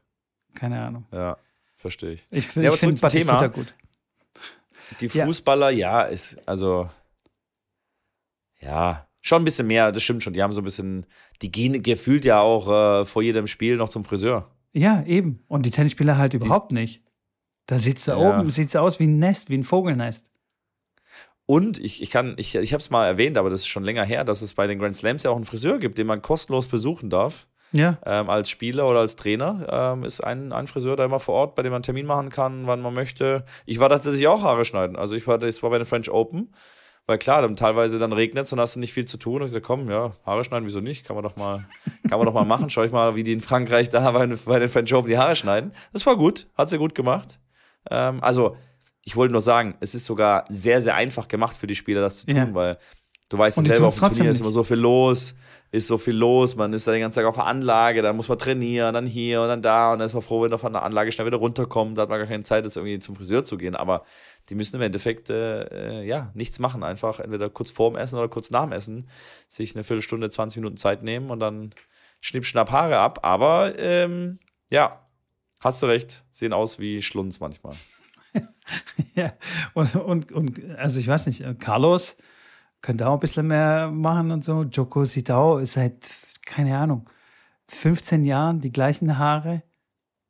Keine Ahnung. ja, verstehe ich. Ich, Ja, ich finde Thema. gut. Die Ja. Fußballer, ja, ist, also, ja, schon ein bisschen mehr, das stimmt schon. Die haben so ein bisschen, die gehen gefühlt ja auch äh, vor jedem Spiel noch zum Friseur. Ja, eben. Und die Tennisspieler halt überhaupt nicht. Da sitzt da Ja. oben, sieht aus wie ein Nest, wie ein Vogelnest. Und ich, ich kann, ich, ich habe es mal erwähnt, aber das ist schon länger her, dass es bei den Grand Slams ja auch einen Friseur gibt, den man kostenlos besuchen darf. Ja. Ähm, als Spieler oder als Trainer ähm, ist ein, ein Friseur da immer vor Ort, bei dem man einen Termin machen kann, wann man möchte. Ich war tatsächlich auch Haare schneiden. Also ich war, das war bei den French Open, weil klar, dann teilweise dann regnet es und hast du nicht viel zu tun. Und ich gesagt, komm, ja, Haare schneiden, wieso nicht? Kann man doch mal, kann man doch mal machen. Schau ich mal, wie die in Frankreich da bei, den- bei den French Open die Haare schneiden. Das war gut, hat sie gut gemacht. Ähm, also ich wollte nur sagen, es ist sogar sehr, sehr einfach gemacht für die Spieler, das zu tun, Ja. weil du weißt ja selber, auf dem Turnier ist immer so viel los, ist so viel los, man ist da den ganzen Tag auf der Anlage, dann muss man trainieren, dann hier und dann da und dann ist man froh, wenn man von der Anlage schnell wieder runterkommt, da hat man gar keine Zeit, jetzt irgendwie zum Friseur zu gehen, aber die müssen im Endeffekt äh, äh, ja nichts machen, einfach entweder kurz vorm Essen oder kurz nach dem Essen sich eine Viertelstunde, 20 Minuten Zeit nehmen und dann schnipp, schnapp Haare ab, aber ähm, ja, hast du recht, sehen aus wie Schlunz manchmal. ja. Und, und, und also ich weiß nicht, äh, Carlos könnte auch ein bisschen mehr machen und so. Joko sieht auch seit, keine Ahnung, 15 Jahren die gleichen Haare.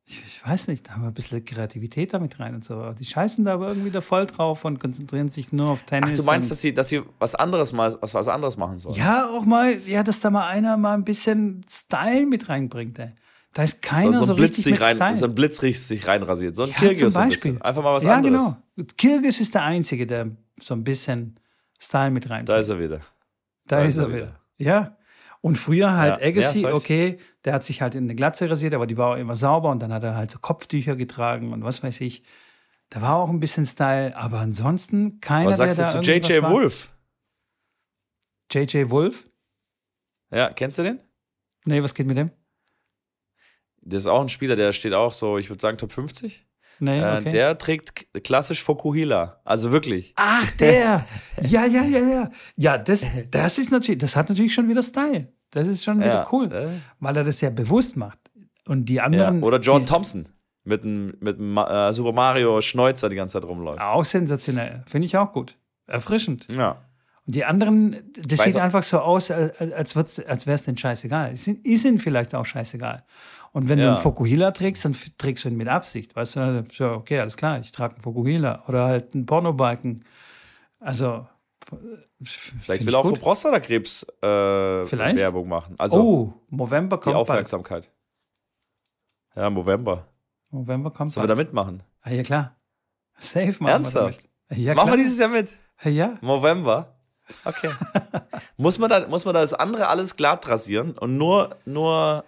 Ich, ich weiß nicht, da haben wir ein bisschen Kreativität damit rein und so. Die scheißen da aber irgendwie da voll drauf und konzentrieren sich nur auf Tennis. Ach, du meinst, dass sie, dass sie was anderes mal, was, was anderes machen sollen? Ja, auch mal, ja, dass da mal einer mal ein bisschen Style mit reinbringt, ey. Da ist keiner so, so, ein Blitz richtig sich mit rein, Style. so ein Blitz sich reinrasiert. So ein Ja, Kirgis zum so ein bisschen. Einfach mal was ja, anderes. genau. Kirgis ist der Einzige, der so ein bisschen Style mit reinbringt. Da ist er wieder. Da, ist er wieder. Ja. Und früher halt Ja, Agassi, ja, okay, der hat sich halt in eine Glatze rasiert, aber die war auch immer sauber und dann hat er halt so Kopftücher getragen und was weiß ich. Da war auch ein bisschen Style, aber ansonsten keiner, Was sagst der du da zu JJ. Wolf? JJ Wolf? Ja, kennst du den? Nee, was geht mit dem? Das ist auch ein Spieler, der steht auch so, ich würde sagen, Top 50. Nee, Äh, okay. Der trägt klassisch Fokuhila. Also wirklich. Ach, der! ja, ja, ja, ja. Ja, das, das ist natürlich, das hat natürlich schon wieder Style. Das ist schon wieder Ja, cool, äh, weil er das ja bewusst macht. Und die ja. anderen. Oder John die, Thompson mit dem mit dem äh, Super Mario Schneuzer die ganze Zeit rumläuft. Auch sensationell. Finde ich auch gut. Erfrischend. Ja. Und die anderen, das Weiß sieht einfach so aus, als, als, wäre es denen scheißegal. Ist, ist ihnen vielleicht auch scheißegal. Und wenn du Ja. einen Fokuhila trägst, dann trägst du ihn mit Absicht. Weißt du, so, okay, alles klar, ich trage einen Fokuhila. Oder halt einen Pornobalken. Also. Vielleicht will er auch für Prostatakrebs äh. Werbung machen. Also oh, November die kommt bald. Aufmerksamkeit. Ja, November. November kommt Sollen wir bald. da mitmachen? Ah, ja, klar. Safe machen Ernsthaft? wir damit. Ja, Machen wir dieses Jahr mit? Ja, November. Okay. muss, man da, muss man da das andere alles glatt rasieren und nur, nur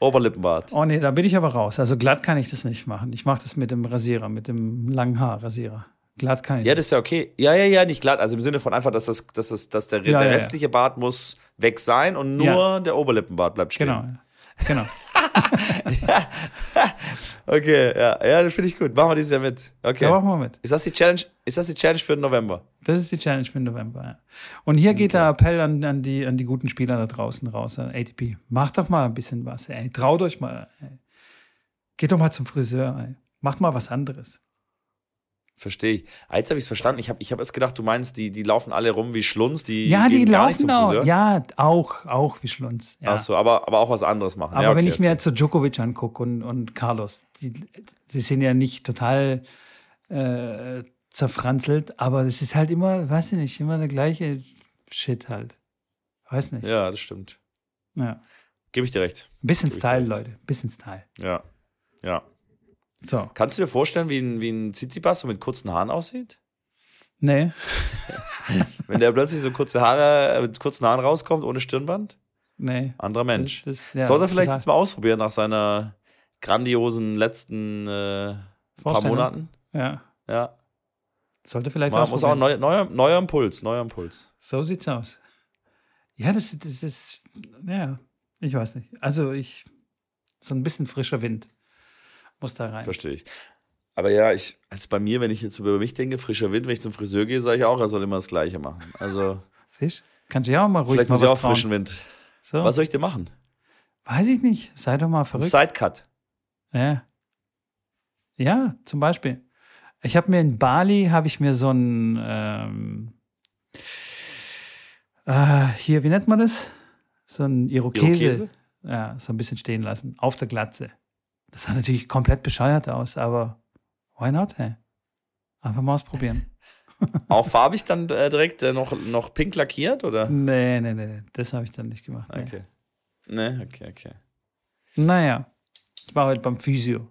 Oberlippenbart? Oh nee, da bin ich aber raus. Also glatt kann ich das nicht machen. Ich mache das mit dem Rasierer, mit dem langen Haarrasierer. Glatt kann ich. Ja, das ist ja okay. Ja, ja, ja, nicht glatt. Also im Sinne von einfach, dass, das, dass, das, dass der, Ja, der ja, ja. restliche Bart muss weg sein und nur Ja. der Oberlippenbart bleibt stehen. genau. Genau. Okay, ja, ja, das finde ich gut. Machen wir dieses Jahr mit. Okay. Da machen wir mit. Ist das die Challenge? Ist das die Challenge für den November? Das ist die Challenge für den November. Ja. Und hier geht der Appell an, an, die, an die guten Spieler da draußen raus, an ATP. Macht doch mal ein bisschen was, ey. Traut euch mal. Ey. Geht doch mal zum Friseur, ey. Macht mal was anderes. Verstehe ich. Jetzt habe ich es verstanden. Ich habe ich hab erst gedacht, du meinst, die, die laufen alle rum wie Schlunz. Die Ja, die laufen zum auch. Ja, auch, auch wie Schlunz. Ja. Ach so, aber, aber auch was anderes machen. Aber ja, okay, wenn ich mir jetzt so Djokovic angucke und, und Carlos, die, die sind ja nicht total äh, zerfranzelt, aber es ist halt immer, weiß ich nicht, immer der gleiche Shit halt. Weiß nicht. Ja, das stimmt. Ja. Ein Gebe ich dir recht. bisschen Gebe Style. Leute. Ein bisschen Style. Ja. Ja. So. Kannst du dir vorstellen, wie ein, wie ein Tsitsipas so mit kurzen Haaren aussieht? Nee. Wenn der plötzlich so kurze Haare, äh, mit kurzen Haaren rauskommt, ohne Stirnband? Nee. Anderer Mensch. Das, das, ja, Sollte er vielleicht total. jetzt mal ausprobieren nach seiner grandiosen letzten äh, paar. Monaten? Ja. Ja. Sollte vielleicht Man muss auch neuer, neuer, neuer Impuls, neuer Impuls. So sieht's aus. Ja, das, das ist, ja, ich weiß nicht. Also ich, so ein bisschen frischer Wind muss da rein. Verstehe ich. Aber ja, ich, also bei mir, wenn ich jetzt über mich denke, frischer Wind, wenn ich zum Friseur gehe, sage ich auch, er soll immer das Gleiche machen. Also, Siehst? Kannst du ja auch mal ruhig vielleicht mal muss ich auch trauen. frischen Wind. So. Was soll ich denn machen? Weiß ich nicht. Sei doch mal verrückt. Sidecut. Ja. ja, zum Beispiel. Ich habe mir in Bali, habe ich mir so ein, ähm, äh, hier, wie nennt man das? So ein Irokese. Irokese? Ja, so ein bisschen stehen lassen. Auf der Glatze. Das sah natürlich komplett bescheuert aus, aber why not? Hey? Einfach mal ausprobieren. Auch farbig dann äh, direkt äh, noch, noch pink lackiert, oder? Nee, nee, nee, nee. das habe ich dann nicht gemacht. Nee. Okay. Ne, okay, okay. Naja, ich war heute beim Physio.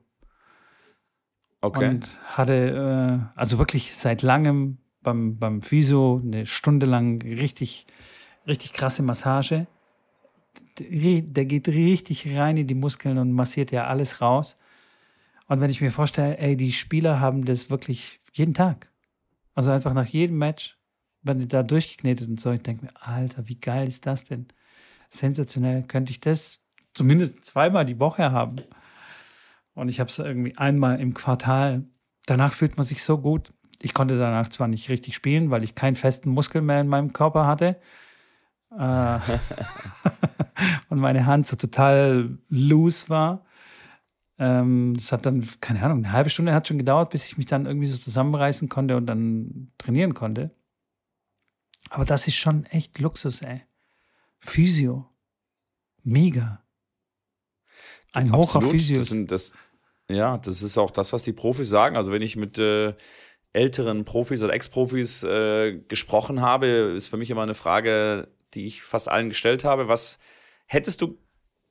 Okay. Und hatte äh, also wirklich seit langem beim, beim Physio eine Stunde lang richtig, richtig krasse Massage. Der geht richtig rein in die Muskeln und massiert ja alles raus. Und wenn ich mir vorstelle, ey, die Spieler haben das wirklich jeden Tag. Also einfach nach jedem Match, wenn die da durchgeknetet und so, ich denke mir, Alter, wie geil ist das denn? Sensationell, könnte ich das zumindest zweimal die Woche haben. Und ich habe es irgendwie einmal im Quartal. Danach fühlt man sich so gut. Ich konnte danach zwar nicht richtig spielen, weil ich keinen festen Muskel mehr in meinem Körper hatte. Äh, und meine Hand so total loose war. Ähm, das hat dann, keine Ahnung, eine halbe Stunde hat schon gedauert, bis ich mich dann irgendwie so zusammenreißen konnte und dann trainieren konnte. Aber das ist schon echt Luxus, ey. Physio. Mega. Ein Hoch auf Absolut. Physio. Das sind, das, ja, das ist auch das, was die Profis sagen. Also wenn ich mit äh, älteren Profis oder Ex-Profis äh, gesprochen habe, ist für mich immer eine Frage, die ich fast allen gestellt habe. Was hättest du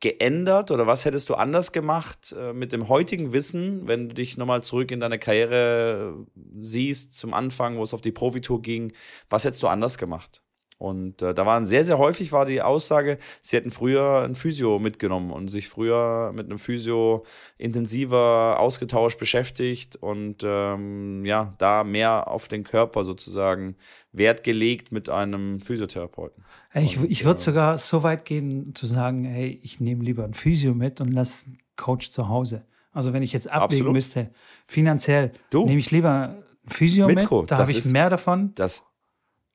geändert oder was hättest du anders gemacht äh, mit dem heutigen Wissen, wenn du dich nochmal zurück in deine Karriere siehst, zum Anfang, wo es auf die Profitour ging? Was hättest du anders gemacht? Und äh, da waren sehr, sehr häufig war die Aussage, sie hätten früher ein Physio mitgenommen und sich früher mit einem Physio intensiver ausgetauscht, beschäftigt und ähm, ja, da mehr auf den Körper sozusagen Wert gelegt mit einem Physiotherapeuten. Ich Und, ich würde äh, sogar so weit gehen, zu sagen, hey, ich nehme lieber einen Physio mit und lasse einen Coach zu Hause. Also wenn ich jetzt abwägen Absolut. müsste, finanziell, nehme ich lieber einen Physio mit, Mitko, da das habe ich ist- mehr davon. Das,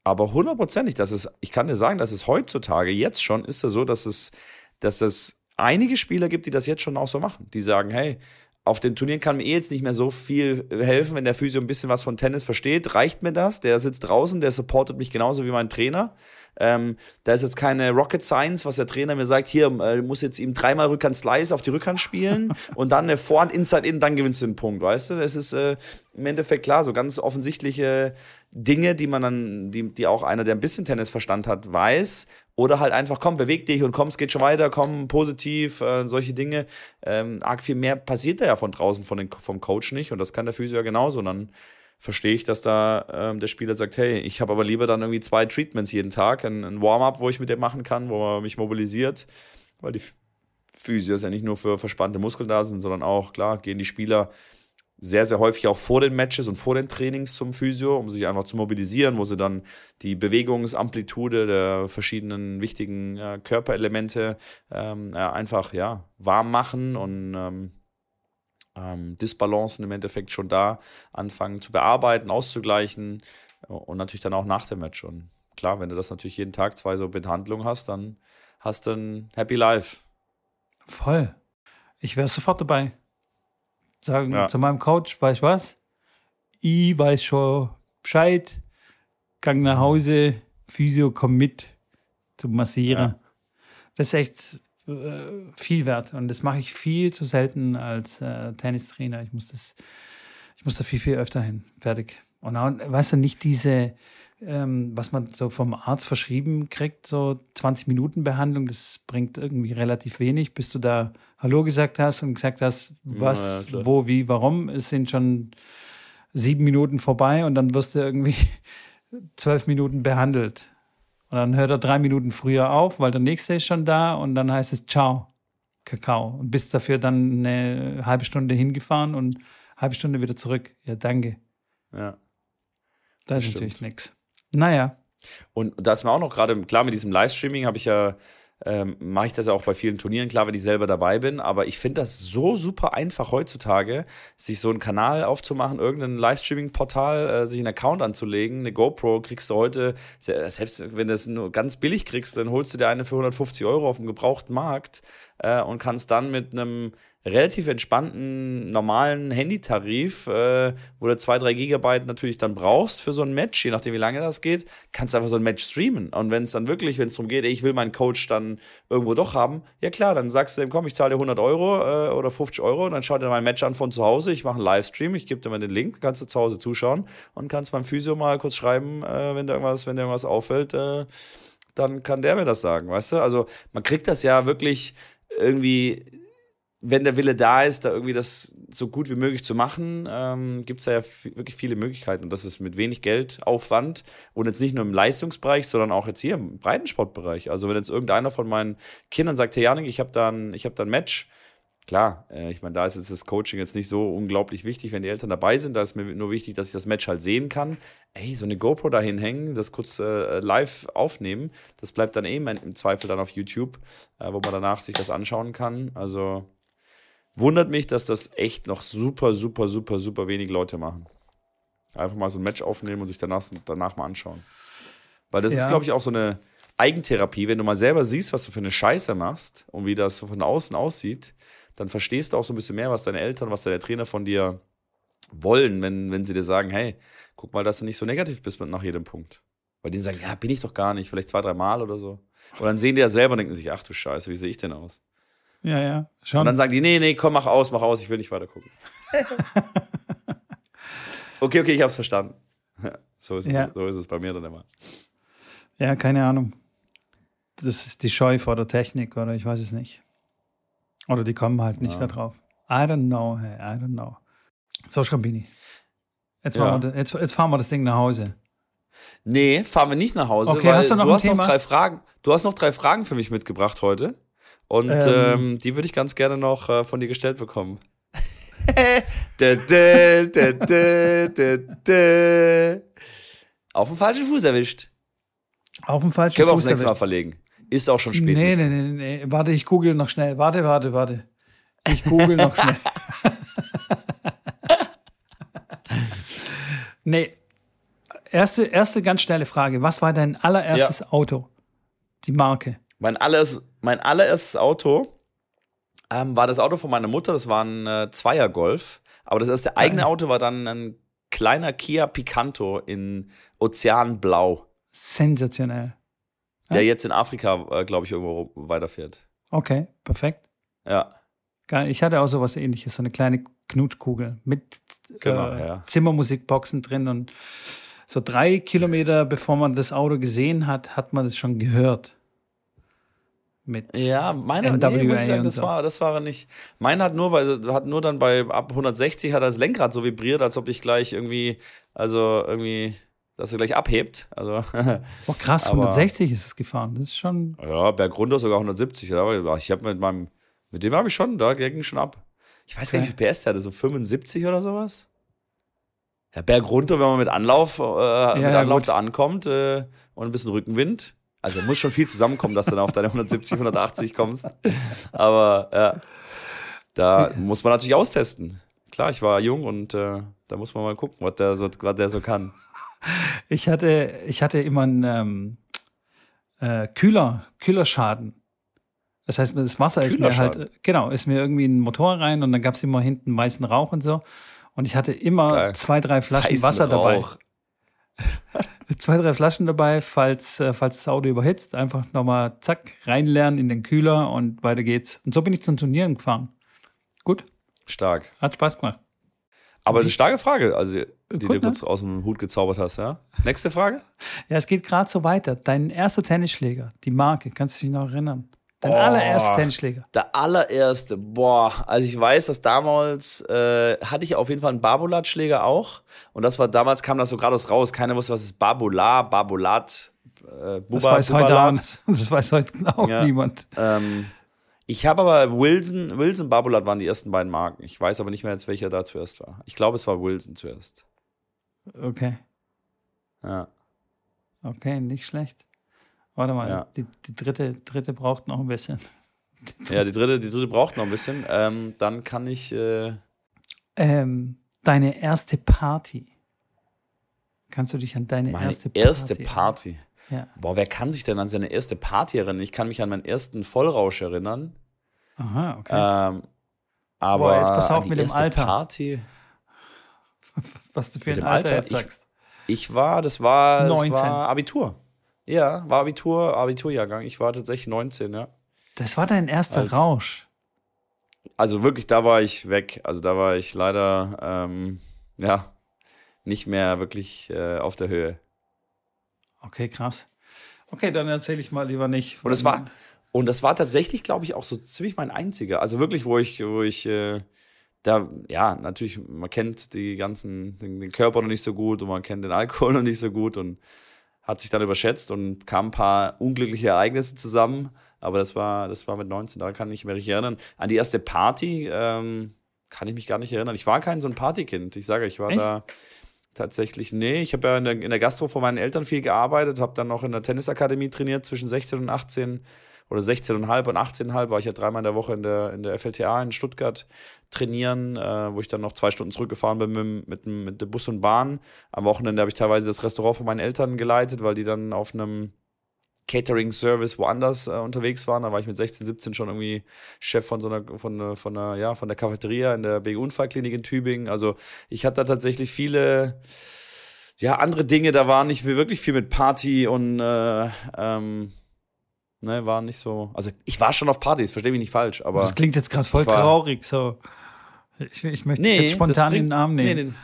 aber hundertprozentig, das ist, ich kann dir sagen, dass es heutzutage jetzt schon ist es so, dass es, dass es einige Spieler gibt, die das jetzt schon auch so machen. Die sagen, hey, auf den Turnieren kann mir eh jetzt nicht mehr so viel helfen, wenn der Physio ein bisschen was von Tennis versteht. Reicht mir das? Der sitzt draußen, der supportet mich genauso wie mein Trainer. Ähm, da ist jetzt keine Rocket Science, was der Trainer mir sagt, hier, äh, du musst jetzt ihm dreimal Rückhand Slice auf die Rückhand spielen und dann eine Vorhand Inside In, dann gewinnst du den Punkt, weißt du? Das ist äh, im Endeffekt klar, so ganz offensichtliche Dinge, die man dann, die, die auch einer, der ein bisschen Tennisverstand hat, weiß. Oder halt einfach, komm, beweg dich und komm, es geht schon weiter, komm, positiv, äh, solche Dinge. Ähm, arg viel mehr passiert da ja von draußen von den, vom Coach nicht und das kann der Physio ja genauso. Und dann verstehe ich, dass da ähm, der Spieler sagt, hey, ich habe aber lieber dann irgendwie zwei Treatments jeden Tag, ein, ein Warm-up, wo ich mit dem machen kann, wo man mich mobilisiert, weil die Physio ist ja nicht nur für verspannte Muskeln da sind, sondern auch, klar, gehen die Spieler sehr, sehr häufig auch vor den Matches und vor den Trainings zum Physio, um sich einfach zu mobilisieren, wo sie dann die Bewegungsamplitude der verschiedenen wichtigen äh, Körperelemente ähm, äh, einfach ja, warm machen und ähm, ähm, Disbalancen im Endeffekt schon da anfangen zu bearbeiten, auszugleichen und natürlich dann auch nach dem Match. Und klar, wenn du das natürlich jeden Tag zwei so Behandlungen hast, dann hast du ein Happy Life. Voll. Ich wäre sofort dabei. Sagen ja. zu meinem Coach, weißt du was? Ich weiß schon Bescheid, gang nach Hause, Physio, komm mit zum Massieren. Ja. Das ist echt äh, viel wert. Und das mache ich viel zu selten als äh, Tennistrainer. Ich muss das, ich muss da viel, viel öfter hin. Fertig. Und auch, weißt du, nicht diese, ähm, was man so vom Arzt verschrieben kriegt, so 20 Minuten Behandlung, das bringt irgendwie relativ wenig, bis du da Hallo gesagt hast und gesagt hast, was, ja, wo, wie, warum. Es sind schon sieben Minuten vorbei und dann wirst du irgendwie zwölf Minuten behandelt. Und dann hört er drei Minuten früher auf, weil der nächste ist schon da und dann heißt es Ciao, Kakao. Und bist dafür dann eine halbe Stunde hingefahren und eine halbe Stunde wieder zurück. Ja, danke. Ja. Das, das ist natürlich nichts. Naja. Und da ist mir auch noch gerade, klar, mit diesem Livestreaming habe ich ja ähm, mache ich das ja auch bei vielen Turnieren, klar, wenn ich selber dabei bin. Aber ich finde das so super einfach heutzutage, sich so einen Kanal aufzumachen, irgendein Livestreaming-Portal, äh, sich einen Account anzulegen. Eine GoPro kriegst du heute, selbst wenn du es nur ganz billig kriegst, dann holst du dir eine für 150 Euro auf dem gebrauchten Markt äh, und kannst dann mit einem relativ entspannten, normalen Handytarif, äh, wo du zwei, drei Gigabyte natürlich dann brauchst für so ein Match, je nachdem wie lange das geht, kannst du einfach so ein Match streamen. Und wenn es dann wirklich, wenn es darum geht, ey, ich will meinen Coach dann irgendwo doch haben, ja klar, dann sagst du dem, komm, ich zahle dir 100 Euro äh, oder 50 Euro und dann schaut dir mein Match an von zu Hause, ich mache einen Livestream, ich gebe dir mal den Link, kannst du zu Hause zuschauen und kannst beim Physio mal kurz schreiben, äh, wenn dir irgendwas, wenn dir irgendwas auffällt, äh, dann kann der mir das sagen, weißt du? Also man kriegt das ja wirklich irgendwie wenn der Wille da ist, da irgendwie das so gut wie möglich zu machen, ähm, gibt es da ja wirklich viele Möglichkeiten. Und das ist mit wenig Geldaufwand und jetzt nicht nur im Leistungsbereich, sondern auch jetzt hier im Breitensportbereich. Also wenn jetzt irgendeiner von meinen Kindern sagt, hey Janik, ich habe da, ein, hab da ein Match, klar, äh, ich meine, da ist jetzt das Coaching jetzt nicht so unglaublich wichtig, wenn die Eltern dabei sind. Da ist mir nur wichtig, dass ich das Match halt sehen kann. Ey, so eine GoPro dahin hängen, das kurz äh, live aufnehmen, das bleibt dann eben im Zweifel dann auf YouTube, äh, wo man danach sich das anschauen kann. Also Wundert mich, dass das echt noch super, super, super, super wenig Leute machen. Einfach mal so ein Match aufnehmen und sich danach, danach mal anschauen. Weil das ja. ist, glaube ich, auch so eine Eigentherapie. Wenn du mal selber siehst, was du für eine Scheiße machst und wie das so von außen aussieht, dann verstehst du auch so ein bisschen mehr, was deine Eltern, was deine Trainer von dir wollen, wenn, wenn sie dir sagen, hey, guck mal, dass du nicht so negativ bist nach jedem Punkt. Weil die sagen, ja, bin ich doch gar nicht, vielleicht zwei, drei Mal oder so. Und dann sehen die ja selber und denken sich, ach du Scheiße, wie sehe ich denn aus? Ja, ja. Schon. Und dann sagen die, nee, nee, komm, mach aus, mach aus, ich will nicht weiter gucken. okay, okay, ich hab's verstanden. so, ist ja. es, so ist es bei mir dann immer. Ja, keine Ahnung. Das ist die Scheu vor der Technik oder ich weiß es nicht. Oder die kommen halt nicht ja. da drauf. I don't know, hey, I don't know. So, Schrambini. Jetzt, ja. fahren wir, jetzt, jetzt fahren wir das Ding nach Hause. Nee, fahren wir nicht nach Hause. Okay, hast du noch, du hast noch drei Fragen. Du hast noch drei Fragen für mich mitgebracht heute. Und ähm, ähm, die würde ich ganz gerne noch äh, von dir gestellt bekommen. Auf dem falschen Fuß erwischt. Auf dem falschen Können wir aufs nächste Mal verlegen. Ist auch schon spät. Nee, nee, nee, nee. Warte, ich google noch schnell. Warte, warte, warte. Ich google noch schnell. nee. Erste, erste ganz schnelle Frage. Was war dein allererstes ja. Auto? Die Marke? Mein, alles, mein allererstes Auto ähm, war das Auto von meiner Mutter, das war ein äh, Zweier-Golf. Aber das erste eigene Auto war dann ein kleiner Kia Picanto in Ozeanblau, Sensationell. Der jetzt in Afrika, äh, glaube ich, irgendwo weiterfährt. Okay, perfekt. Ja. Ich hatte auch sowas ähnliches, so eine kleine Knutschkugel mit Genau, äh, ja. Zimmermusikboxen drin und so drei Kilometer bevor man das Auto gesehen hat, hat man das schon gehört. Mit ja meine, NWA nee, muss ich sagen, das so. war, das war nicht. Mein hat nur bei, hat nur dann bei ab 160 hat das Lenkrad so vibriert, als ob ich gleich irgendwie, also irgendwie, dass er gleich abhebt. Also oh krass, Aber- 160 ist es gefahren. Das ist schon Ja, Berg runter sogar 170. Aber ich habe mit meinem, mit dem habe ich schon, da ging schon ab. Ich weiß gar nicht, wie PS der hatte, so 75 oder sowas. Ja, Berg runter, wenn man mit Anlauf, äh, mit ja, Anlauf gut. da ankommt äh, und ein bisschen Rückenwind. Also muss schon viel zusammenkommen, dass du dann auf deine 170, 180 kommst. Aber ja, da muss man natürlich austesten. Klar, ich war jung und äh, da muss man mal gucken, was der so, was der so kann. Ich hatte, ich hatte immer einen ähm, äh, Kühler, Kühlerschaden. Das heißt, das Wasser ist mir halt, äh, genau, ist mir irgendwie in den Motor rein und dann gab es immer hinten weißen Rauch und so. Und ich hatte immer Geil. zwei, drei Flaschen Heißen Wasser dabei. Rauch. Zwei, drei Flaschen dabei, falls, äh, falls das Auto überhitzt. Einfach nochmal zack, reinlernen in den Kühler und weiter geht's. Und so bin ich zum Turnieren gefahren. Gut, Stark. hat Spaß gemacht. Aber eine starke Frage, also die, die Gut, du ne? kurz aus dem Hut gezaubert hast, ja? Nächste Frage? Ja, es geht gerade so weiter. Dein erster Tennisschläger, die Marke, kannst du dich noch erinnern? Dein Oh. allererster Tennisschläger. Der allererste, boah, also ich weiß, dass damals äh, hatte ich auf jeden Fall einen Barbolat-Schläger auch. Und das war damals kam das so gerade raus. Keiner wusste, was ist Barbolat, Barbolat, äh, Das Buba, weiß heute auch, Bubalat. das weiß heute auch Ja. niemand. Ähm, ich habe aber Wilson, Wilson Barbolat waren die ersten beiden Marken. Ich weiß aber nicht mehr jetzt, welcher da zuerst war. Ich glaube, es war Wilson zuerst. Okay, Ja. okay, nicht schlecht. Warte mal, Ja. die, die dritte, dritte braucht noch ein bisschen. ja, die dritte, die dritte braucht noch ein bisschen. Ähm, dann kann ich. Äh, Ähm, deine erste Party. Kannst du dich an deine meine erste erste Party? Ja. Boah, wer kann sich denn an seine erste Party erinnern? Ich kann mich an meinen ersten Vollrausch erinnern. Aha, okay. Ähm, aber Boah, jetzt pass auf mit dem erste Alter. Party. Was du für ein Alter, Alter, ich- sagst. Ich war, das war, das 19. war Abitur. Ja, war Abitur, Abiturjahrgang. Ich war tatsächlich 19, ja. Das war dein erster Als- Rausch. Also wirklich, da war ich weg. Also da war ich leider, ähm, ja, nicht mehr wirklich äh, auf der Höhe. Okay, krass. Okay, dann erzähle ich mal lieber nicht. Und es war, und das war tatsächlich, glaube ich, auch so ziemlich mein einziger. Also wirklich, wo ich, wo ich, äh, da, ja, natürlich, man kennt die ganzen, den, den Körper noch nicht so gut und man kennt den Alkohol noch nicht so gut und hat sich dann überschätzt und kam ein paar unglückliche Ereignisse zusammen. Aber das war, das war mit 19, da kann ich mich richtig erinnern. An die erste Party ähm, kann ich mich gar nicht erinnern. Ich war kein so ein Partykind. Ich sage, ich war Echt? da tatsächlich, nee, ich habe ja in der, in der Gastro von meinen Eltern viel gearbeitet, habe dann noch in der Tennisakademie trainiert zwischen 16 und 18 oder 16,5 und 18,5 war ich ja dreimal in der Woche in der, in der FLTA in Stuttgart trainieren, äh, wo ich dann noch zwei Stunden zurückgefahren bin mit, mit, mit dem Bus und Bahn. Am Wochenende habe ich teilweise das Restaurant von meinen Eltern geleitet, weil die dann auf einem Catering-Service woanders äh, unterwegs waren. Da war ich mit 16, 17 schon irgendwie Chef von so einer, von, einer- von einer, ja, von der Cafeteria in der BG-Unfallklinik in Tübingen. Also ich hatte da tatsächlich viele, ja, andere Dinge. Da war nicht wirklich viel mit Party und, äh, ähm, ne, war nicht so. Also ich war schon auf Partys, verstehe mich nicht falsch, aber. das klingt jetzt gerade voll war- traurig. So. Ich, ich möchte dich jetzt spontan in den Arm nee, nehmen.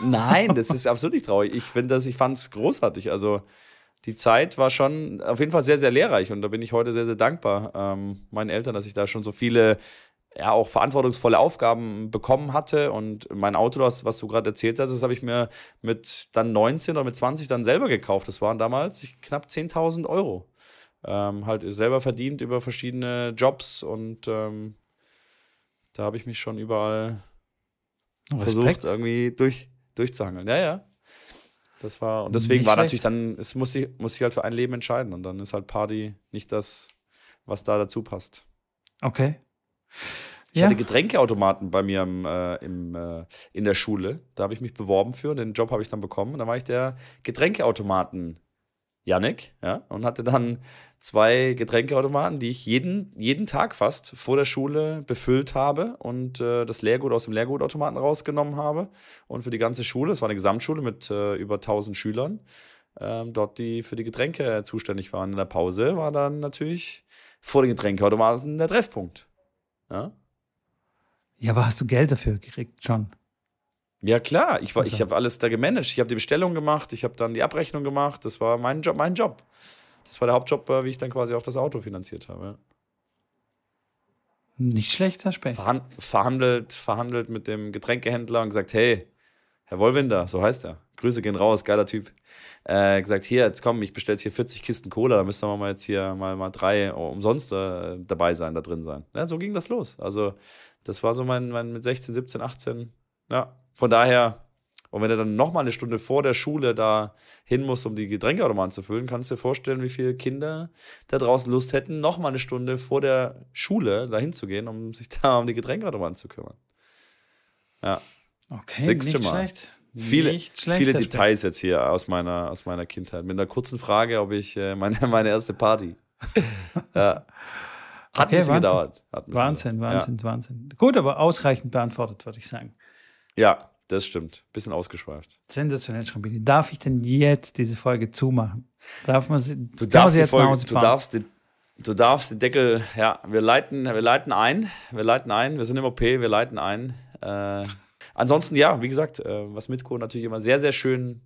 nee. Nein, das ist absolut nicht traurig. Ich finde das, ich fand es großartig. Also die Zeit war schon auf jeden Fall sehr, sehr lehrreich und da bin ich heute sehr, sehr dankbar ähm, meinen Eltern, dass ich da schon so viele, ja, auch verantwortungsvolle Aufgaben bekommen hatte und mein Auto, das, was du gerade erzählt hast, das habe ich mir mit dann 19 oder mit 20 dann selber gekauft. Das waren damals knapp 10.000 Euro. Ähm, halt selber verdient über verschiedene Jobs und ähm, da habe ich mich schon überall versucht, Respekt. irgendwie durch, durchzuhangeln. Ja, ja. Das war, und deswegen Nicht war schlecht. natürlich dann, es muss sich, muss sich halt für ein Leben entscheiden und dann ist halt Party nicht das, was da dazu passt. Okay. Ich Ja. hatte Getränkeautomaten bei mir im, äh, im, äh, in der Schule. Da habe ich mich beworben für. Den Job habe ich dann bekommen. Und da war ich der Getränkeautomaten Yannick, ja, und hatte dann zwei Getränkeautomaten, die ich jeden, jeden Tag fast vor der Schule befüllt habe und äh, das Leergut aus dem Leergutautomaten rausgenommen habe. Und für die ganze Schule, es war eine Gesamtschule mit äh, über 1000 Schülern, ähm, dort die für die Getränke zuständig waren. In der Pause war dann natürlich vor den Getränkeautomaten der Treffpunkt. Ja, ja aber hast du Geld dafür gekriegt schon? Ja, klar, ich, also. ich habe alles da gemanagt. Ich habe die Bestellung gemacht, ich habe dann die Abrechnung gemacht. Das war mein Job, mein Job. Das war der Hauptjob, äh, wie ich dann quasi auch das Auto finanziert habe. Nicht schlechter Speck. Verhand, verhandelt, verhandelt mit dem Getränkehändler und gesagt, hey, Herr Wollwinder, so heißt er. Grüße gehen raus, geiler Typ. Äh, gesagt, hier, jetzt komm, ich bestelle jetzt hier 40 Kisten Cola, da müssen wir mal jetzt hier mal, mal drei umsonst äh, dabei sein, da drin sein. Ja, so ging das los. Also, das war so mein, mein mit 16, 17, 18. Ja, von daher und wenn er dann nochmal eine Stunde vor der Schule da hin muss, um die Getränkeautomaten zu füllen, kannst du dir vorstellen, wie viele Kinder da draußen Lust hätten, nochmal eine Stunde vor der Schule da hinzugehen, um sich da um die Getränkeautomaten zu kümmern. Ja. Okay, Sechste nicht Mal. schlecht. Viele, viele Details jetzt hier aus meiner, aus meiner Kindheit. Mit einer kurzen Frage, ob ich äh, meine, meine erste Party. ja. Hat okay, ein bisschen Wahnsinn. gedauert. Wahnsinn, gedauert. Wahnsinn, ja. Wahnsinn. Gut, aber ausreichend beantwortet, würde ich sagen. Ja, das stimmt. Bisschen ausgeschweift. Sensationell, Schrambini. Darf ich denn jetzt diese Folge zumachen? Darf man sie, du darfst sie jetzt Folge, nach Hause fahren? Du darfst, den, du darfst den Deckel, ja, wir leiten, wir leiten ein. Wir leiten ein. Wir sind im OP, wir leiten ein. Äh, ansonsten, ja, wie gesagt, äh, was Mitko natürlich immer sehr, sehr schön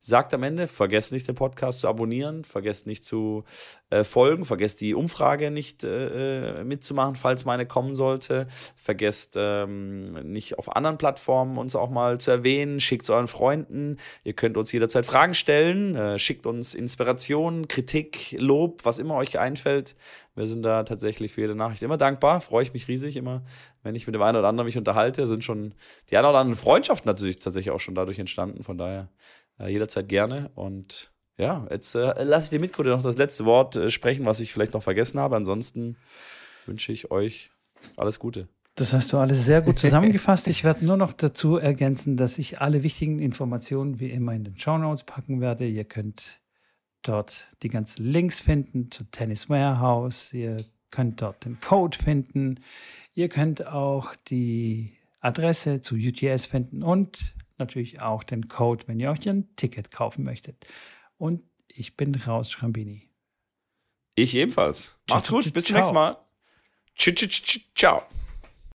sagt am Ende, vergesst nicht den Podcast zu abonnieren, vergesst nicht zu äh, folgen, vergesst die Umfrage nicht äh, äh, mitzumachen, falls meine kommen sollte, vergesst ähm, nicht auf anderen Plattformen uns auch mal zu erwähnen, schickt es euren Freunden, ihr könnt uns jederzeit Fragen stellen, äh, schickt uns Inspiration, Kritik, Lob, was immer euch einfällt. Wir sind da tatsächlich für jede Nachricht immer dankbar, freue ich mich riesig immer, wenn ich mit dem einen oder anderen mich unterhalte, sind schon die ein oder anderen Freundschaften natürlich tatsächlich auch schon dadurch entstanden, von daher jederzeit gerne. Und ja, jetzt äh, lasse ich dir mit, noch das letzte Wort äh, sprechen, was ich vielleicht noch vergessen habe. Ansonsten wünsche ich euch alles Gute. Das hast du alles sehr gut zusammengefasst. Ich werde nur noch dazu ergänzen, dass ich alle wichtigen Informationen wie immer in den Show Notes packen werde. Ihr könnt dort die ganzen Links finden zu Tennis Warehouse. Ihr könnt dort den Code finden. Ihr könnt auch die Adresse zu UTS finden und natürlich auch den Code, wenn ihr euch ein Ticket kaufen möchtet. Und ich bin raus, Schrambini. Ich ebenfalls. Macht's gut, bis zum nächsten Mal. Ciao.